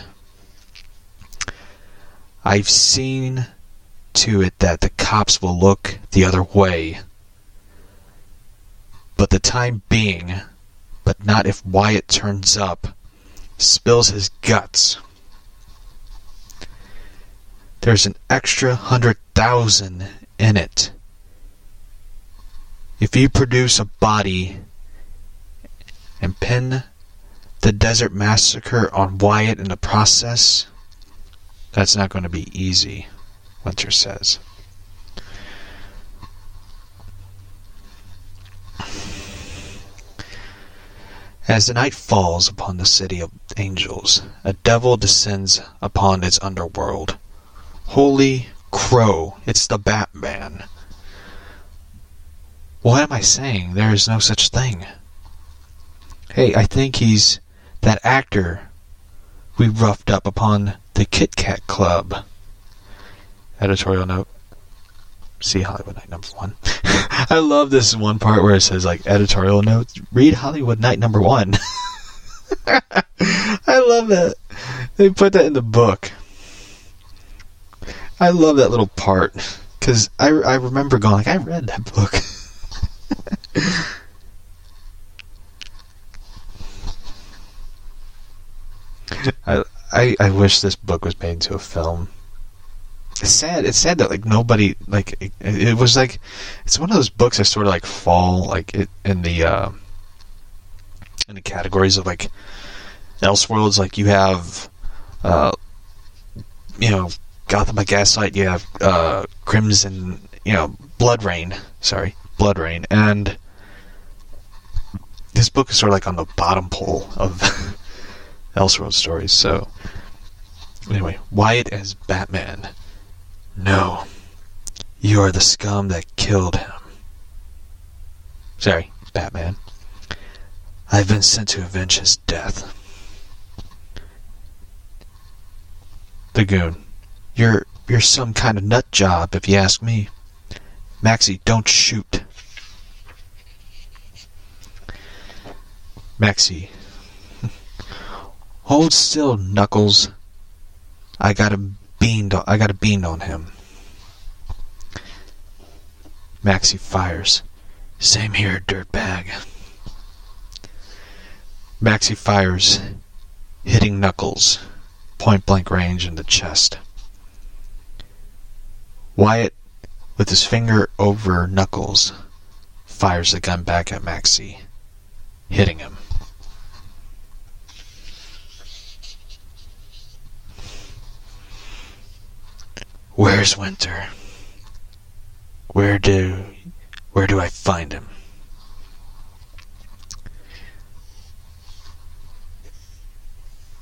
I've seen to it that the cops will look the other way. But the time being, but not if Wyatt turns up, spills his guts. There's an extra hundred thousand in it. If you produce a body and pin the Desert Massacre on Wyatt in the process, that's not going to be easy, Winter says. As the night falls upon the city of angels, a devil descends upon its underworld. Holy crow, it's the Batman. What am I saying? There is no such thing. Hey, I think he's that actor we roughed up upon the Kit Kat Club. Editorial note. See Hollywood Knight number one. <laughs> I love this one part where it says like editorial notes. Read Hollywood Knight number one. <laughs> I love that. They put that in the book. I love that little part because I, I remember going like I read that book. <laughs> I I I, wish this book was made into a film. It's sad. It's sad that like nobody like it, it was like it's one of those books that sort of like fall like it, in the uh, in the categories of like Elseworlds. Like you have uh, you know Gotham by Gaslight. You have uh, Crimson. You know Blood Rain. Sorry, Blood Rain, and this book is sort of like on the bottom pole of <laughs> Elseworld stories. So, anyway, Wyatt as Batman. No, you are the scum that killed him. Sorry, Batman. I've been sent to avenge his death. The goon. You're you're some kind of nut job, if you ask me. Maxie, don't shoot. Maxie. <laughs> Hold still, Knuckles. I got a beamed I got a bean on him. Maxie fires. Same here, dirtbag. Maxie fires, hitting Knuckles, point blank range in the chest. Wyatt, with his finger over Knuckles, fires the gun back at Maxie, hitting him. Where's Winter? Where do where do I find him?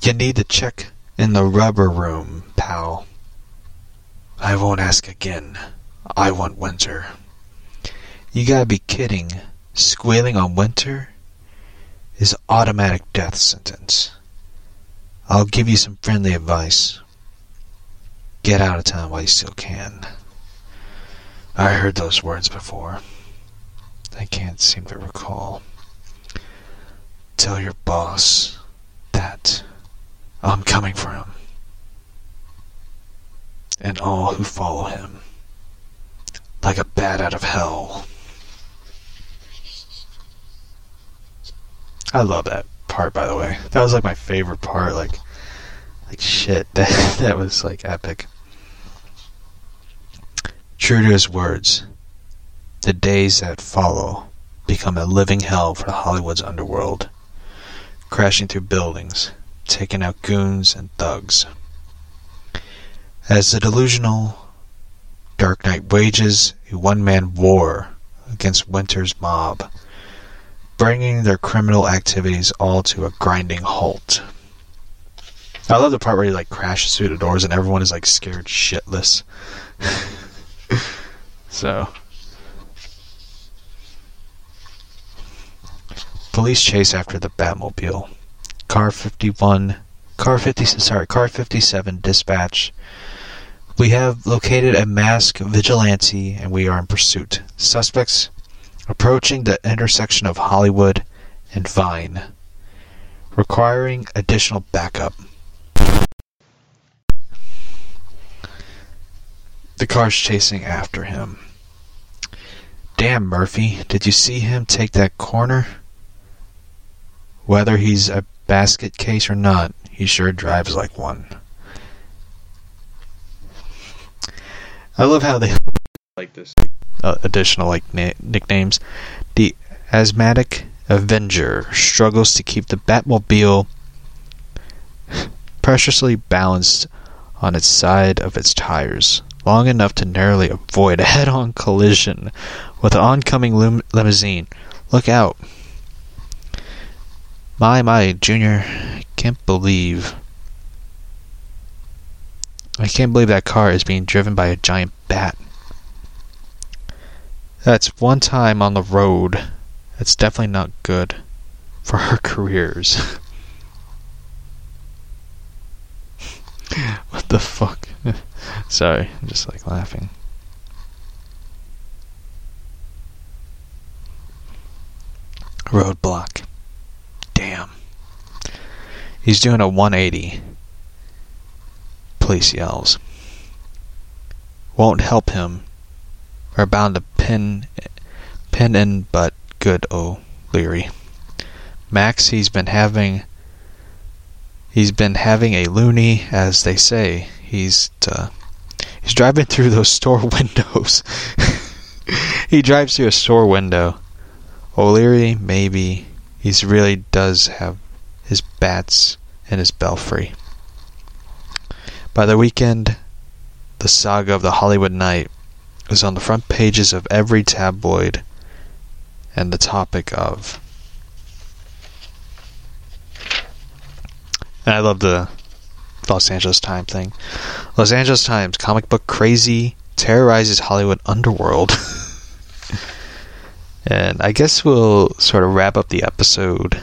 You need to check in the rubber room, pal. I won't ask again. I want Winter. You gotta be kidding. Squealing on Winter is automatic death sentence. I'll give you some friendly advice. Get out of town while you still can. I heard those words before. I can't seem to recall. Tell your boss that I'm coming for him. And all who follow him. Like a bat out of hell. I love that part by the way. That was like my favorite part, like like shit. <laughs> That that was like epic. True to his words, the days that follow become a living hell for Hollywood's underworld, crashing through buildings, taking out goons and thugs. As the delusional Dark Knight wages a one-man war against Winter's mob, bringing their criminal activities all to a grinding halt. I love the part where he like crashes through the doors and everyone is like scared shitless. <laughs> so police chase after the Batmobile. Car 51 Car 50 sorry, Car 57 dispatch. We have located a masked vigilante and we are in pursuit. Suspects approaching the intersection of Hollywood and Vine, requiring additional backup. The car's chasing after him. Damn, Murphy, did you see him take that corner? Whether he's a basket case or not, he sure drives like one. I love how they <laughs> like this uh, additional like na- nicknames. The asthmatic Avenger struggles to keep the Batmobile <laughs> preciously balanced on its side of its tires long enough to narrowly avoid a <laughs> head-on collision with an oncoming lim- limousine. Look out. My, my, Junior, can't believe. I can't believe that car is being driven by a giant bat. That's one time on the road. That's definitely not good for our <laughs> careers. <laughs> what the fuck? <laughs> Sorry, I'm just like laughing. Roadblock. Damn. He's doing a 180. Police yells. Won't help him. We're bound to pin, pin in, but good, O'Leary. Max, he's been having He's been having a loony, as they say. He's uh, he's driving through those <laughs> store windows. <laughs> he drives through a store window. O'Leary, maybe. He really does have his bats and his belfry. By the weekend, the saga of the Hollywood Knight was on the front pages of every tabloid and the topic of. And I love the Los Angeles Times thing. Los Angeles Times comic book crazy terrorizes Hollywood underworld. <laughs> and I guess we'll sort of wrap up the episode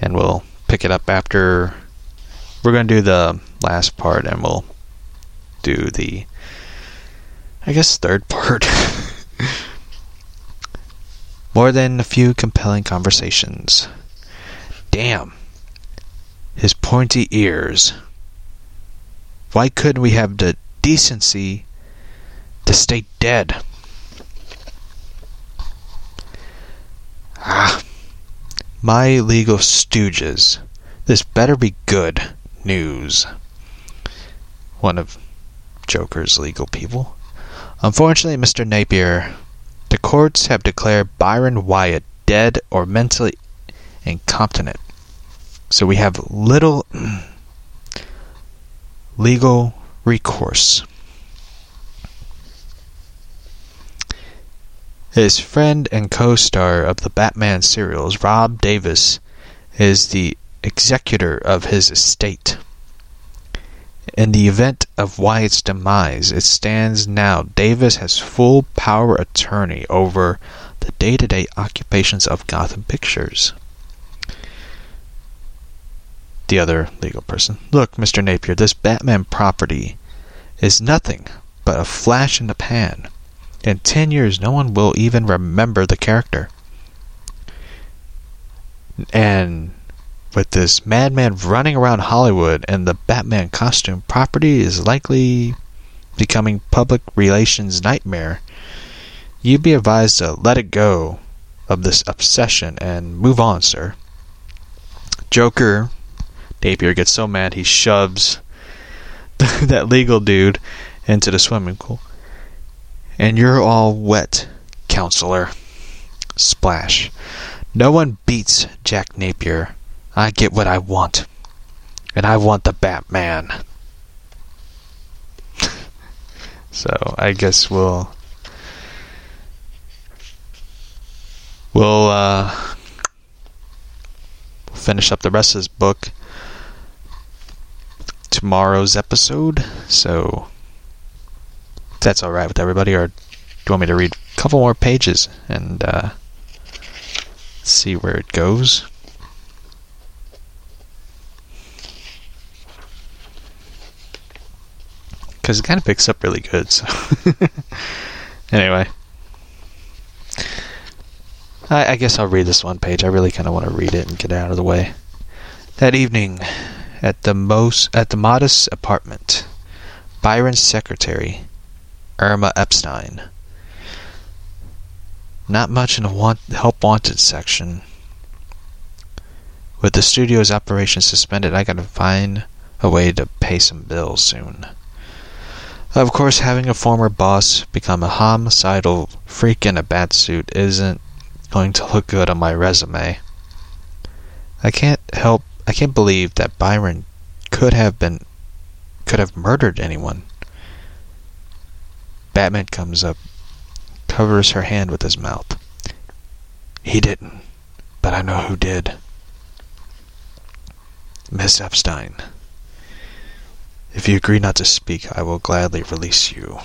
and we'll pick it up after we're going to do the last part and we'll do the I guess third <laughs> part. More than a few compelling conversations. Damn. His pointy ears. Why couldn't we have the decency to stay dead? Ah. My legal stooges. This better be good news. One of Joker's legal people. Unfortunately, Mr. Napier, the courts have declared Byron Wyatt dead or mentally incompetent. So we have little <clears throat> legal recourse. His friend and co star of the Batman serials, Rob Davis, is the executor of his estate. In the event of Wyatt's demise, it stands now Davis has full power attorney over the day to day occupations of Gotham Pictures. The other legal person. Look, Mr. Napier, this Batman property is nothing but a flash in the pan. In ten years, no one will even remember the character. And with this madman running around Hollywood in the Batman costume, property is likely becoming public relations nightmare. You'd be advised to let it go of this obsession and move on, sir. Joker, Napier gets so mad he shoves <laughs> that legal dude into the swimming pool. And you're all wet, counselor. Splash. No one beats Jack Napier I get what I want. And I want the Batman. <laughs> so I guess we'll we'll uh, finish up the rest of this book tomorrow's episode. So that's all right with everybody, or do you want me to read a couple more pages and uh, see where it goes? Because it kind of picks up really good. So <laughs> anyway, I, I, guess I'll read this one page. I really kind of want to read it and get it out of the way. That evening, at the most at the modest apartment, Byron's secretary, Irma Epstein. Not much in the want, help wanted section. With the studio's operations suspended, I gotta find a way to pay some bills soon. Of course, having a former boss become a homicidal freak in a bat suit isn't going to look good on my resume. I can't help I can't believe that Byron could have been could have murdered anyone. Batman comes up, covers her hand with his mouth. He didn't, but I know who did. Miss Epstein. If you agree not to speak, I will gladly release you.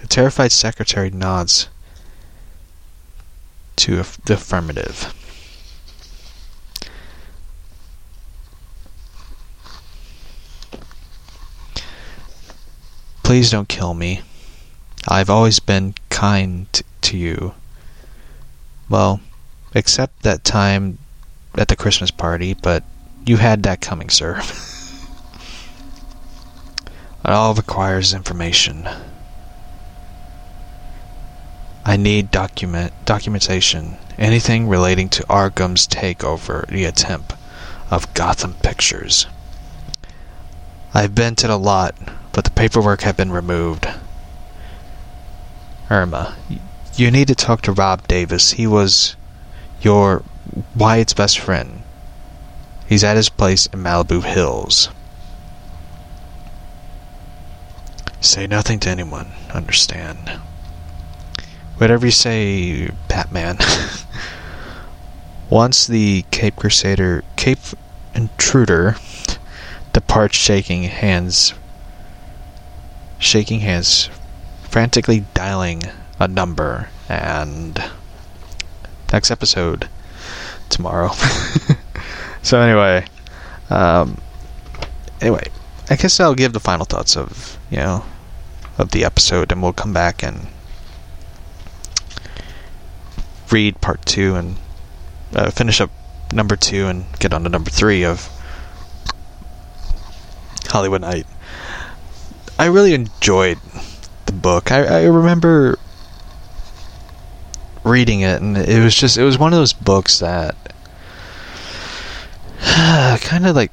The terrified secretary nods to the affirmative. Please don't kill me. I've always been kind to you. Well, except that time at the Christmas party, but you had that coming, sir. <laughs> It all requires information. I need document documentation. Anything relating to Arkham's takeover, the attempt of Gotham Pictures. I've been to the lot, but the paperwork had been removed. Irma, you need to talk to Rob Davis. He was your Wyatt's best friend. He's at his place in Malibu Hills. Say nothing to anyone, understand? Whatever you say, Batman. <laughs> Once the Cape Crusader, Cape Intruder departs shaking hands, shaking hands, frantically dialing a number, and next episode tomorrow. <laughs> so anyway, um, anyway, I guess I'll give the final thoughts of you know of the episode, and we'll come back and read part two and uh, finish up number two and get on to number three of Hollywood Knight. I really enjoyed the book. I, I remember reading it, and it was just it was one of those books that <sighs> kind of like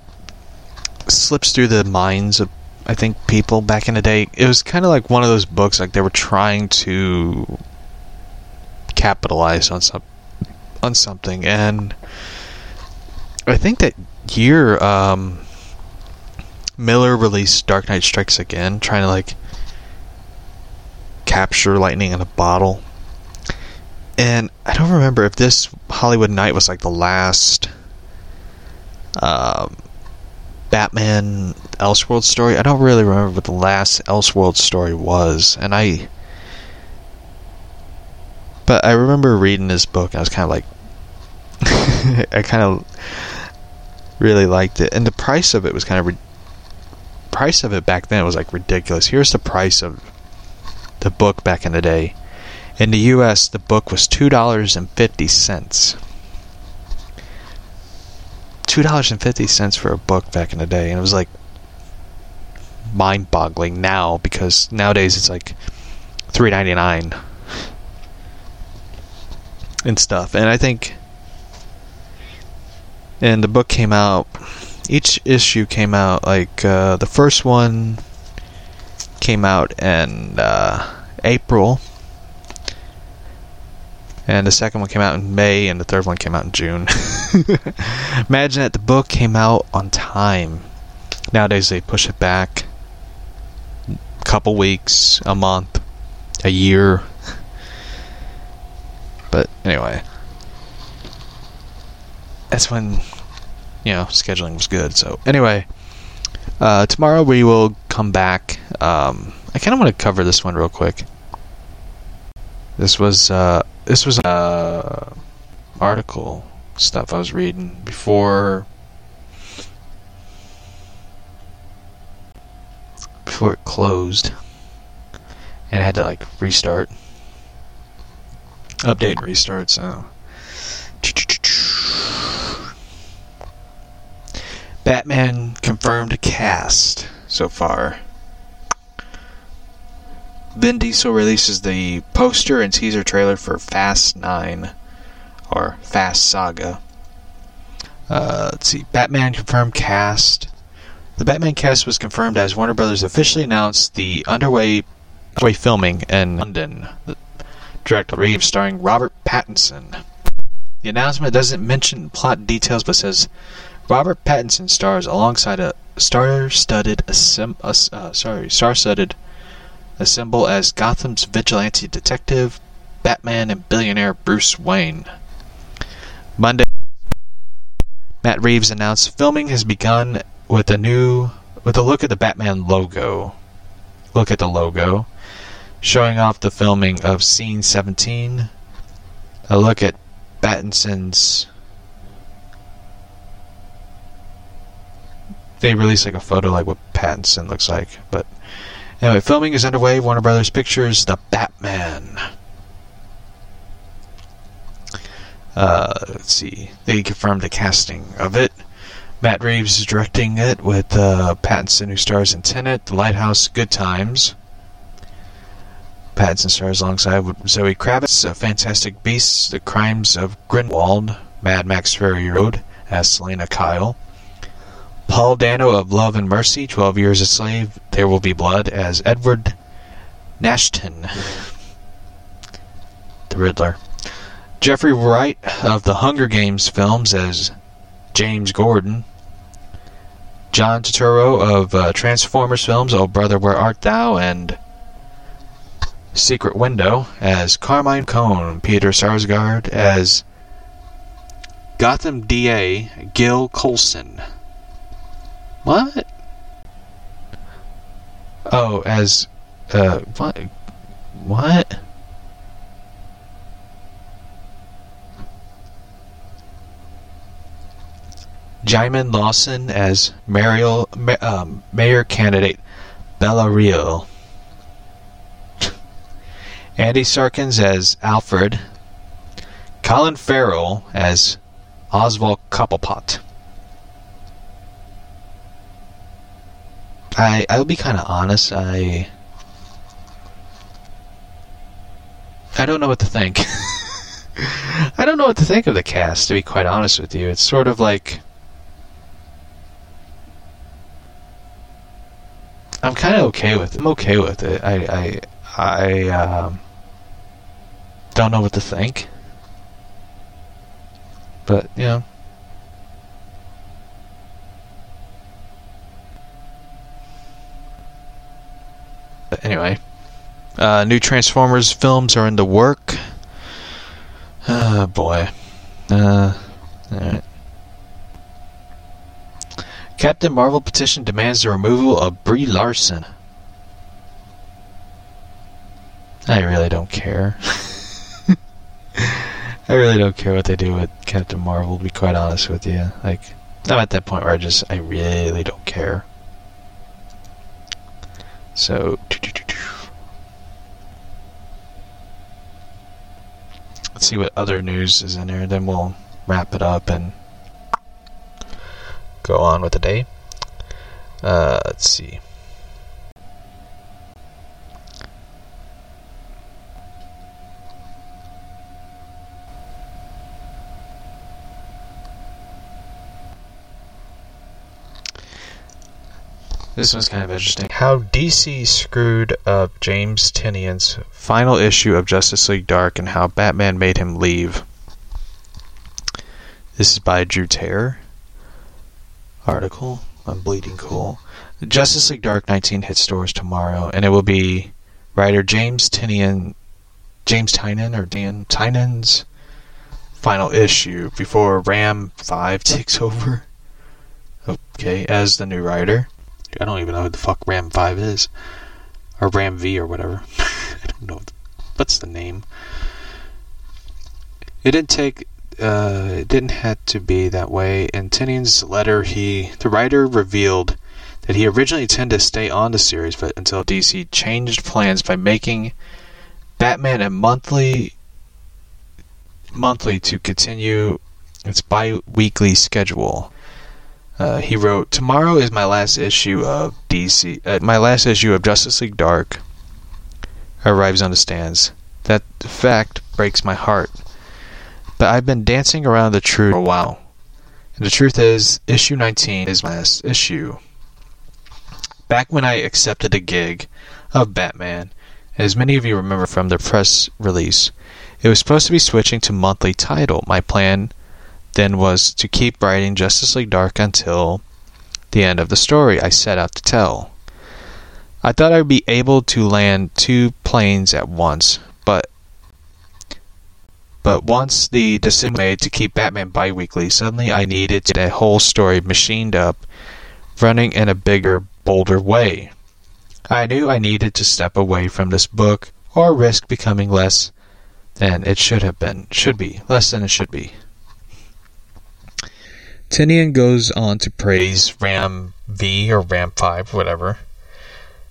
slips through the minds of I think people back in the day. It was kind of like one of those books like they were trying to capitalize on some on something, and I think that year um, Miller released Dark Knight Strikes Again, trying to like capture lightning in a bottle. And I don't remember if this Hollywood Knight was like the last um, Batman Elseworld story. I don't really remember what the last Elseworld story was, and I but I remember reading this book and I was kind of like, <laughs> I kind of really liked it, and the price of it was kind of, re- price of it back then was like ridiculous. Here's the price of the book back in the day. In the U.S., the book was two dollars and fifty cents. Two dollars and fifty cents for a book back in the day, and it was like mind-boggling now because nowadays it's like three ninety nine and stuff. And I think, and the book came out. Each issue came out like uh, the first one came out in uh, April, and the second one came out in May, and the third one came out in June. <laughs> Imagine that the book came out on time. Nowadays they push it back a couple weeks, a month, a year. <laughs> But anyway, that's when you know scheduling was good. So anyway, uh, tomorrow we will come back. Um, I kind of want to cover this one real quick. This was uh, this was uh, article stuff I was reading before before it closed, and I had to like restart update and restart, so. Batman confirmed cast so far. Vin Diesel releases the poster and teaser trailer for Fast 9, or Fast Saga. Uh, let's see. Batman confirmed cast. The Batman cast was confirmed as Warner Brothers officially announced the underway, underway filming in London. The, Director Reeves starring Robert Pattinson. The announcement doesn't mention plot details but says Robert Pattinson stars alongside a star-studded assemb- uh, sorry, star-studded assemble as Gotham's vigilante detective, Batman, and billionaire Bruce Wayne. Monday, Matt Reeves announced filming has begun with a new with a look at the Batman logo. Look at the logo showing off the filming of Scene 17. A look at Pattinson's. They released like a photo like what Pattinson looks like, but anyway, filming is underway. Warner Brothers Pictures, The Batman. Uh, let's see. They confirmed the casting of it. Matt Reeves is directing it with uh, Pattinson, who stars in Tenet, The Lighthouse, Good Times. Pattinson stars alongside Zoe Kravitz, Fantastic Beasts, The Crimes of Grindelwald, Mad Max Fury Road as Selina Kyle, Paul Dano of Love and Mercy, 12 Years a Slave, There Will Be Blood, as Edward Nashton, the Riddler. Jeffrey Wright of the Hunger Games films as James Gordon. John Turturro of uh, Transformers films, Oh Brother, Where Art Thou? and Secret Window as Carmine Cohn. Peter Sarsgaard as Gotham DA Gil Colson. What? Oh, as uh what? What? Jayme Lawson as Mariel, um, mayor candidate Bella Real. <laughs> Andy Serkins as Alfred. Colin Farrell as Oswald Cobblepot. I I'll be kind of honest. I I don't know what to think. <laughs> I don't know what to think of the cast. To be quite honest with you, it's sort of like I'm kind of okay with it. I'm okay with it. I I I um, don't know what to think, but you know. But anyway, uh, new Transformers films are in the work. Oh boy. Uh. Captain Marvel petition demands the removal of Brie Larson. I really don't care. <laughs> I really don't care what they do with Captain Marvel, to be quite honest with you. Like, I'm at that point where I just, I really don't care. So, let's see what other news is in there, then we'll wrap it up and go on with the day. Uh, let's see. This one's kind of interesting. How DC screwed up James Tynion's final issue of Justice League Dark and how Batman made him leave. This is by Drew Terror. Article on Bleeding Cool. Justice League Dark 19 hits stores tomorrow, and it will be writer James Tynion, James Tynion or Dan Tynion's final issue before Ram 5 takes over. Okay, as the new writer. I don't even know who the fuck Ram 5 is. Or Ram V or whatever. <laughs> I don't know. What's the name? It didn't take. Uh, it didn't have to be that way. In Tynion's letter, he, the writer, revealed that he originally intended to stay on the series, but until DC changed plans by making Batman a monthly, monthly to continue its bi-weekly schedule. Uh, he wrote, "Tomorrow is my last issue of DC. Uh, my last issue of Justice League Dark arrives on the stands. That fact breaks my heart. But I've been dancing around the truth for a while. And the truth is, issue 19 is my last issue. Back when I accepted a gig of Batman, as many of you remember from the press release, it was supposed to be switching to monthly title. My plan." Then was to keep writing Justice League Dark until the end of the story I set out to tell. I thought I'd be able to land two planes at once, but but once the decision made to keep Batman bi-weekly, suddenly I needed to get a whole story machined up, running in a bigger, bolder way. I knew I needed to step away from this book or risk becoming less than it should have been, should be, less than it should be. Tynion goes on to praise Ram V or Ram 5, whatever.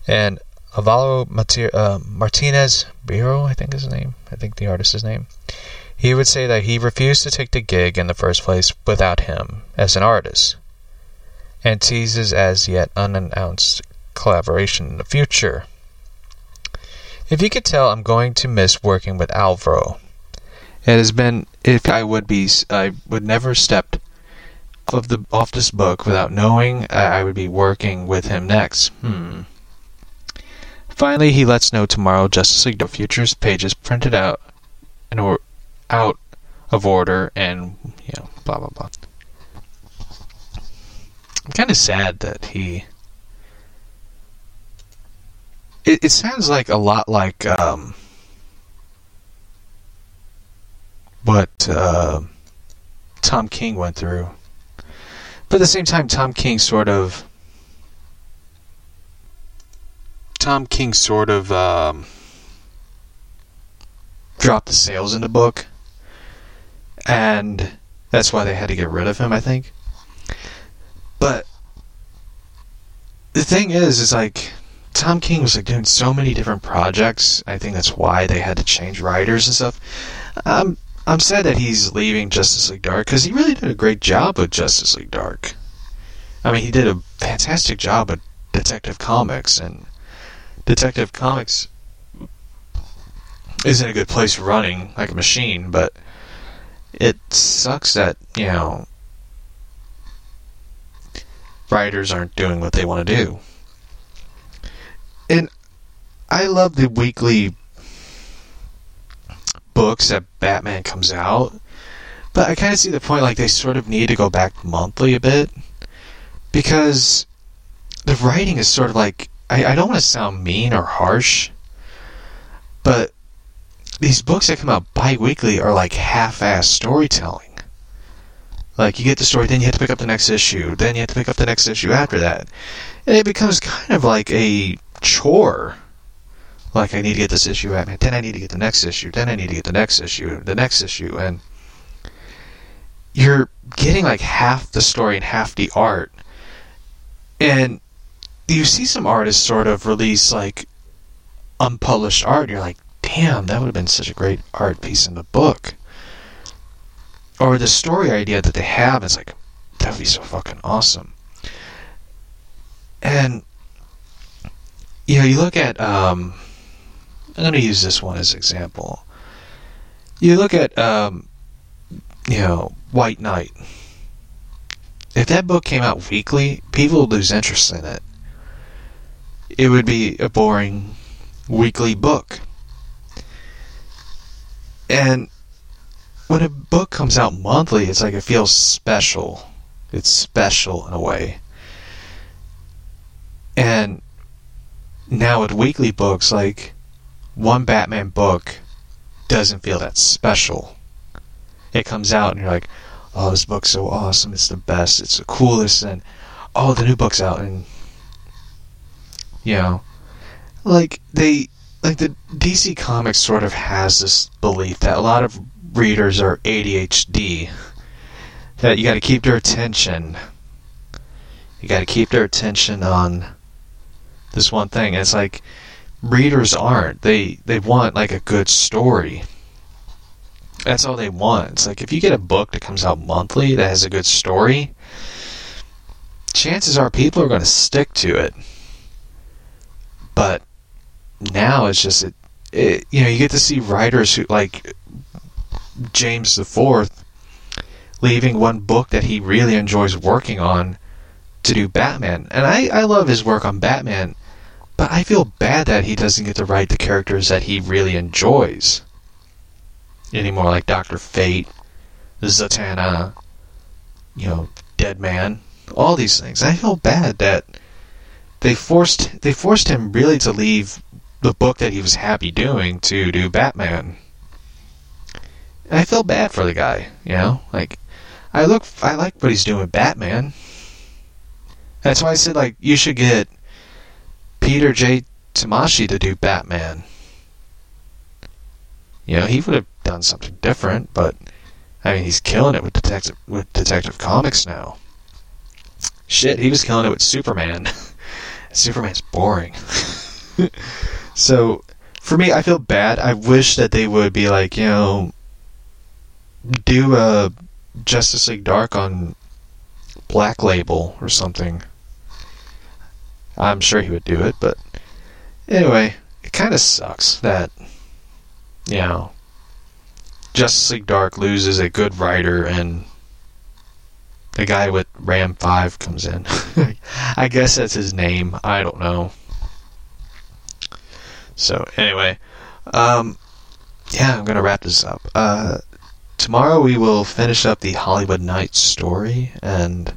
And Avalo uh, Martinez Biro, I think is his name. I think the artist's name. He would say that he refused to take the gig in the first place without him as an artist, and teases as yet unannounced collaboration in the future. If you could tell, I'm going to miss working with Alvaro. It has been if I would be, I would never stepped of the off this book without knowing I would be working with him next. Hmm. Finally, he lets know tomorrow Justice League Futures pages printed out and or out of order and you know blah blah blah. I'm kind of sad that he. It, it sounds like a lot like um, what uh, Tom King went through. But at the same time, Tom King sort of. Tom King sort of um, dropped the sales in the book, and that's why they had to get rid of him, I think. But the thing is, is like Tom King was like doing so many different projects. I think that's why they had to change writers and stuff. Um, I'm sad that he's leaving Justice League Dark because he really did a great job with Justice League Dark. I mean, he did a fantastic job with Detective Comics, and Detective Comics isn't a good place running like a machine, but it sucks that, you know, writers aren't doing what they want to do. And I love the weekly books that Batman comes out. But I kind of see the point, like, they sort of need to go back monthly a bit. Because the writing is sort of like. I, I don't want to sound mean or harsh, but these books that come out bi weekly are like half ass storytelling. Like, you get the story, then you have to pick up the next issue, then you have to pick up the next issue after that. And it becomes kind of like a chore like I need to get this issue at me, then I need to get the next issue, then I need to get the next issue, the next issue, and you're getting like half the story and half the art. And you see some artists sort of release like unpublished art, you're like, damn, that would have been such a great art piece in the book. Or the story idea that they have is like, that would be so fucking awesome. And you know, you look at um, I'm going to use this one as example. You look at, um, you know, White Knight. If that book came out weekly, people would lose interest in it. It would be a boring weekly book. And when a book comes out monthly, it's like it feels special. It's special in a way. And now with weekly books, like one Batman book doesn't feel that special. It comes out and you're like, oh, this book's so awesome. It's the best. It's the coolest. And, oh, the new book's out. And, you know, like, they, like, the DC Comics sort of has this belief that a lot of readers are ADHD. That you gotta keep their attention. You gotta keep their attention on this one thing. And it's like, readers aren't. They they want like a good story. That's all they want. It's like if you get a book that comes out monthly that has a good story, chances are people are going to stick to it. But now it's just it, it you know, you get to see writers who like James the Fourth leaving one book that he really enjoys working on to do Batman. And I, I love his work on Batman but I feel bad that he doesn't get to write the characters that he really enjoys anymore, like Doctor Fate, Zatanna, you know, Dead Man, all these things. I feel bad that they forced they forced him really to leave the book that he was happy doing to do Batman. I feel bad for the guy, you know, like I look I like what he's doing with Batman. That's why I said like you should get Peter J. Tomasi to do Batman. You know, he would have done something different, but I mean, he's killing it with Detective with Detective Comics now. Shit, he was killing it with Superman. <laughs> Superman's boring. <laughs> so, for me, I feel bad. I wish that they would be like, you know, do a Justice League Dark on Black Label or something. I'm sure he would do it, but anyway, it kind of sucks that, you know, Justice League Dark loses a good writer and the guy with Ram 5 comes in. <laughs> I guess that's his name. I don't know. So, anyway, um, yeah, I'm going to wrap this up. Uh, tomorrow we will finish up the Hollywood Knights story, and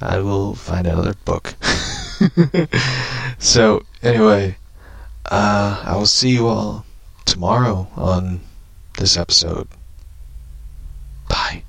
I will find another book. <laughs> <laughs> so, anyway, uh, I will see you all tomorrow on this episode. Bye.